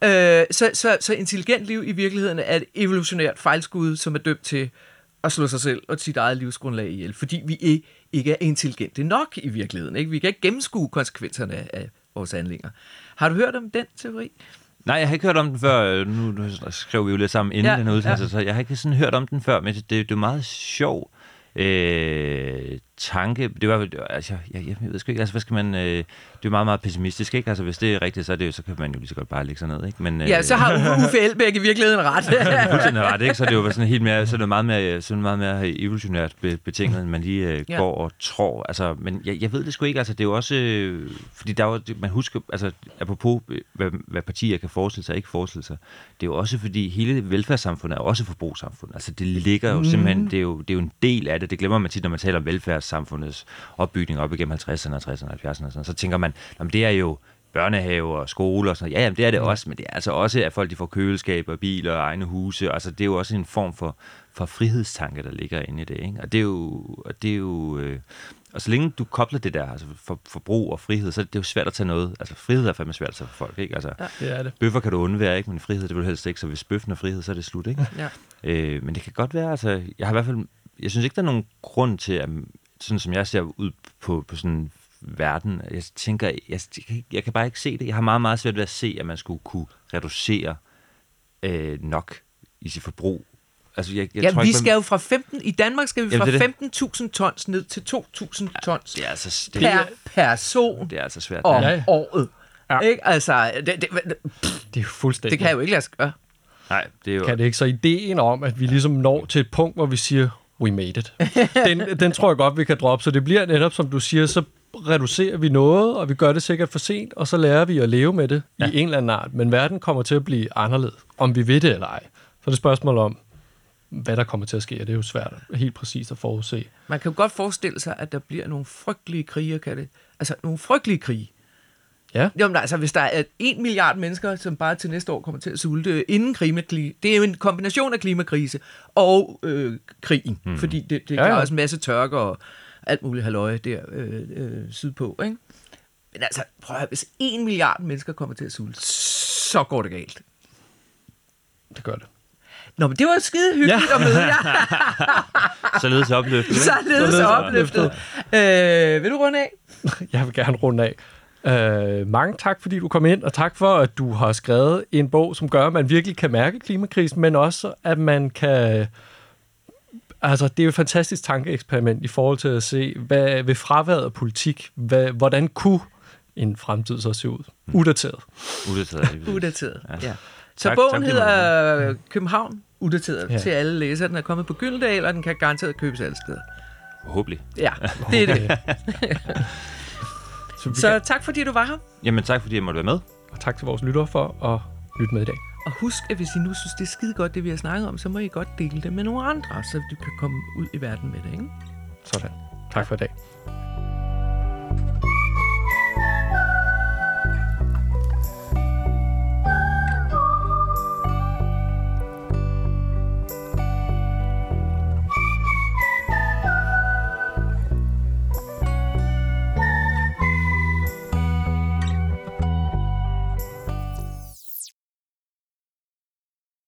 Øh, så, så, så intelligent liv i virkeligheden er et evolutionært fejlskud, som er dømt til at slå sig selv og sit eget livsgrundlag ihjel, fordi vi ikke er intelligente nok i virkeligheden. Ikke? Vi kan ikke gennemskue konsekvenserne af vores handlinger. Har du hørt om den teori? Nej, jeg har ikke hørt om den før. Nu, skrev vi jo lidt sammen inden Ja, den udsendelse, ja. så jeg har ikke sådan hørt om den før, men det, det er meget sjov øh, tanke. Det var, altså, jeg, jeg, jeg ved sgu ikke, altså, hvad skal man... Øh, det er jo meget, meget pessimistisk, ikke? Altså, hvis det er rigtigt, så, er det, jo- så kan man jo lige så godt bare lægge sig ned, ikke? Men, øh, Ja, så har Uffe- Uffe Elbæk i virkeligheden ret. fuldstændig ret, ikke? Så er det jo sådan helt mere, så er det meget mere, sådan meget mere evolutionært be, betinget, end man lige øh, Ja. går og tror. Altså, men jeg, jeg ved det sgu ikke, altså det er jo også, øh, fordi der er jo, det- man husker, altså apropos, øh, hvad, hvad partier kan forestille sig og ikke forestille sig, det er jo også fordi hele velfærdssamfundet er også forbrugssamfund. Altså det ligger jo mm. simpelthen, det er jo, det er jo en del af det, det glemmer man tit, når man taler om velfærdssamfundets opbygning op igennem 50'erne, 60'erne, 70'erne, og sådan, så tænker man, jamen, det er jo børnehaver og skoler og sådan noget. Ja, jamen, det er det også, men det er altså også, at folk de får køleskaber, biler og egne huse. Altså, det er jo også en form for, for frihedstanke, der ligger inde i det. Ikke? Og det er jo... Og, det er jo øh, og så længe du kobler det der, altså for, forbrug og frihed, så er det jo svært at tage noget. Altså, frihed er fandme svært at tage for folk, ikke? Altså, Ja. Det er det. bøffer kan du undvære, ikke? Men frihed, det vil du helst ikke. Så hvis bøffen er frihed, så er det slut, ikke? ja. Øh, men det kan godt være, altså, jeg har i hvert fald, jeg synes ikke, der er nogen grund til, at, sådan som jeg ser ud på, på sådan en verden, jeg tænker, jeg, jeg, kan- bare ikke se det. Jeg har meget, meget svært ved at se, at man skulle kunne reducere øh, nok i sit forbrug. Altså, jeg, jeg ja, tror vi ikke, skal jo fra 15, i Danmark skal vi Jamen, fra det er 15.000 tons ned til 2.000 tons det er altså, det, per person det er altså svært. om Ja, Ja. ja. året. Ja. Ikke? Altså, det, det, Det er jo fuldstændig. det kan jeg jo ikke lade sig gøre. Nej, det er jo... kan det ikke. Så ideen om, at vi ligesom når til et punkt, hvor vi siger, we made it, den, den tror jeg godt, vi kan droppe. Så det bliver netop, som du siger, så reducerer vi noget, og vi gør det sikkert for sent, og så lærer vi at leve med det ja. i en eller anden art. Men verden kommer til at blive anderledes, om vi ved det eller ej. Så er det et spørgsmål om, hvad der kommer til at ske, og det er jo svært helt præcist at forudse. Man kan jo godt forestille sig, at der bliver nogle frygtelige krige, kan det? Altså, nogle frygtelige krige. Ja. Jamen altså, hvis der er en milliard mennesker, som bare til næste år kommer til at sulte inden klimakrise, det er jo en kombination af klimakrise og øh, krigen, mm. fordi det, det Ja, ja, også en masse tørke og alt muligt halløje der øh, øh, sydpå, ikke? Men altså, prøv at høre, hvis en milliard mennesker kommer til at sulte, så går det galt. Det gør det. Nå, men det var skide hyggeligt ja. at møde jer. Således opløftet. ikke? Således Således opløftet. Øh, vil du runde af? Jeg vil gerne runde af. Øh, mange tak, fordi du kom ind, og tak for, at du har skrevet en bog, som gør, at man virkelig kan mærke klimakrisen, men også, at man kan... Altså, det er jo et fantastisk tankeeksperiment i forhold til at se, hvad ved fraværet af politik, hvad, hvordan kunne en fremtid så se ud? Udateret. Udateret. Udateret, ja. Ja. Så Tak- bogen tak, hedder København Udateret Ja. ja. til alle læsere. Den er kommet på Gyldendal, og den kan garanteret købes alle steder. Forhåbentlig. Ja, det er det. Så, kan... tak fordi du var her. Jamen tak fordi jeg måtte være med. Og tak til vores lyttere for at lytte med i dag. Og husk, at hvis I nu synes, det er skide godt, det vi har snakket om, så må I godt dele det med nogle andre, så du kan komme ud i verden med det, ikke? Sådan. Tak for i dag.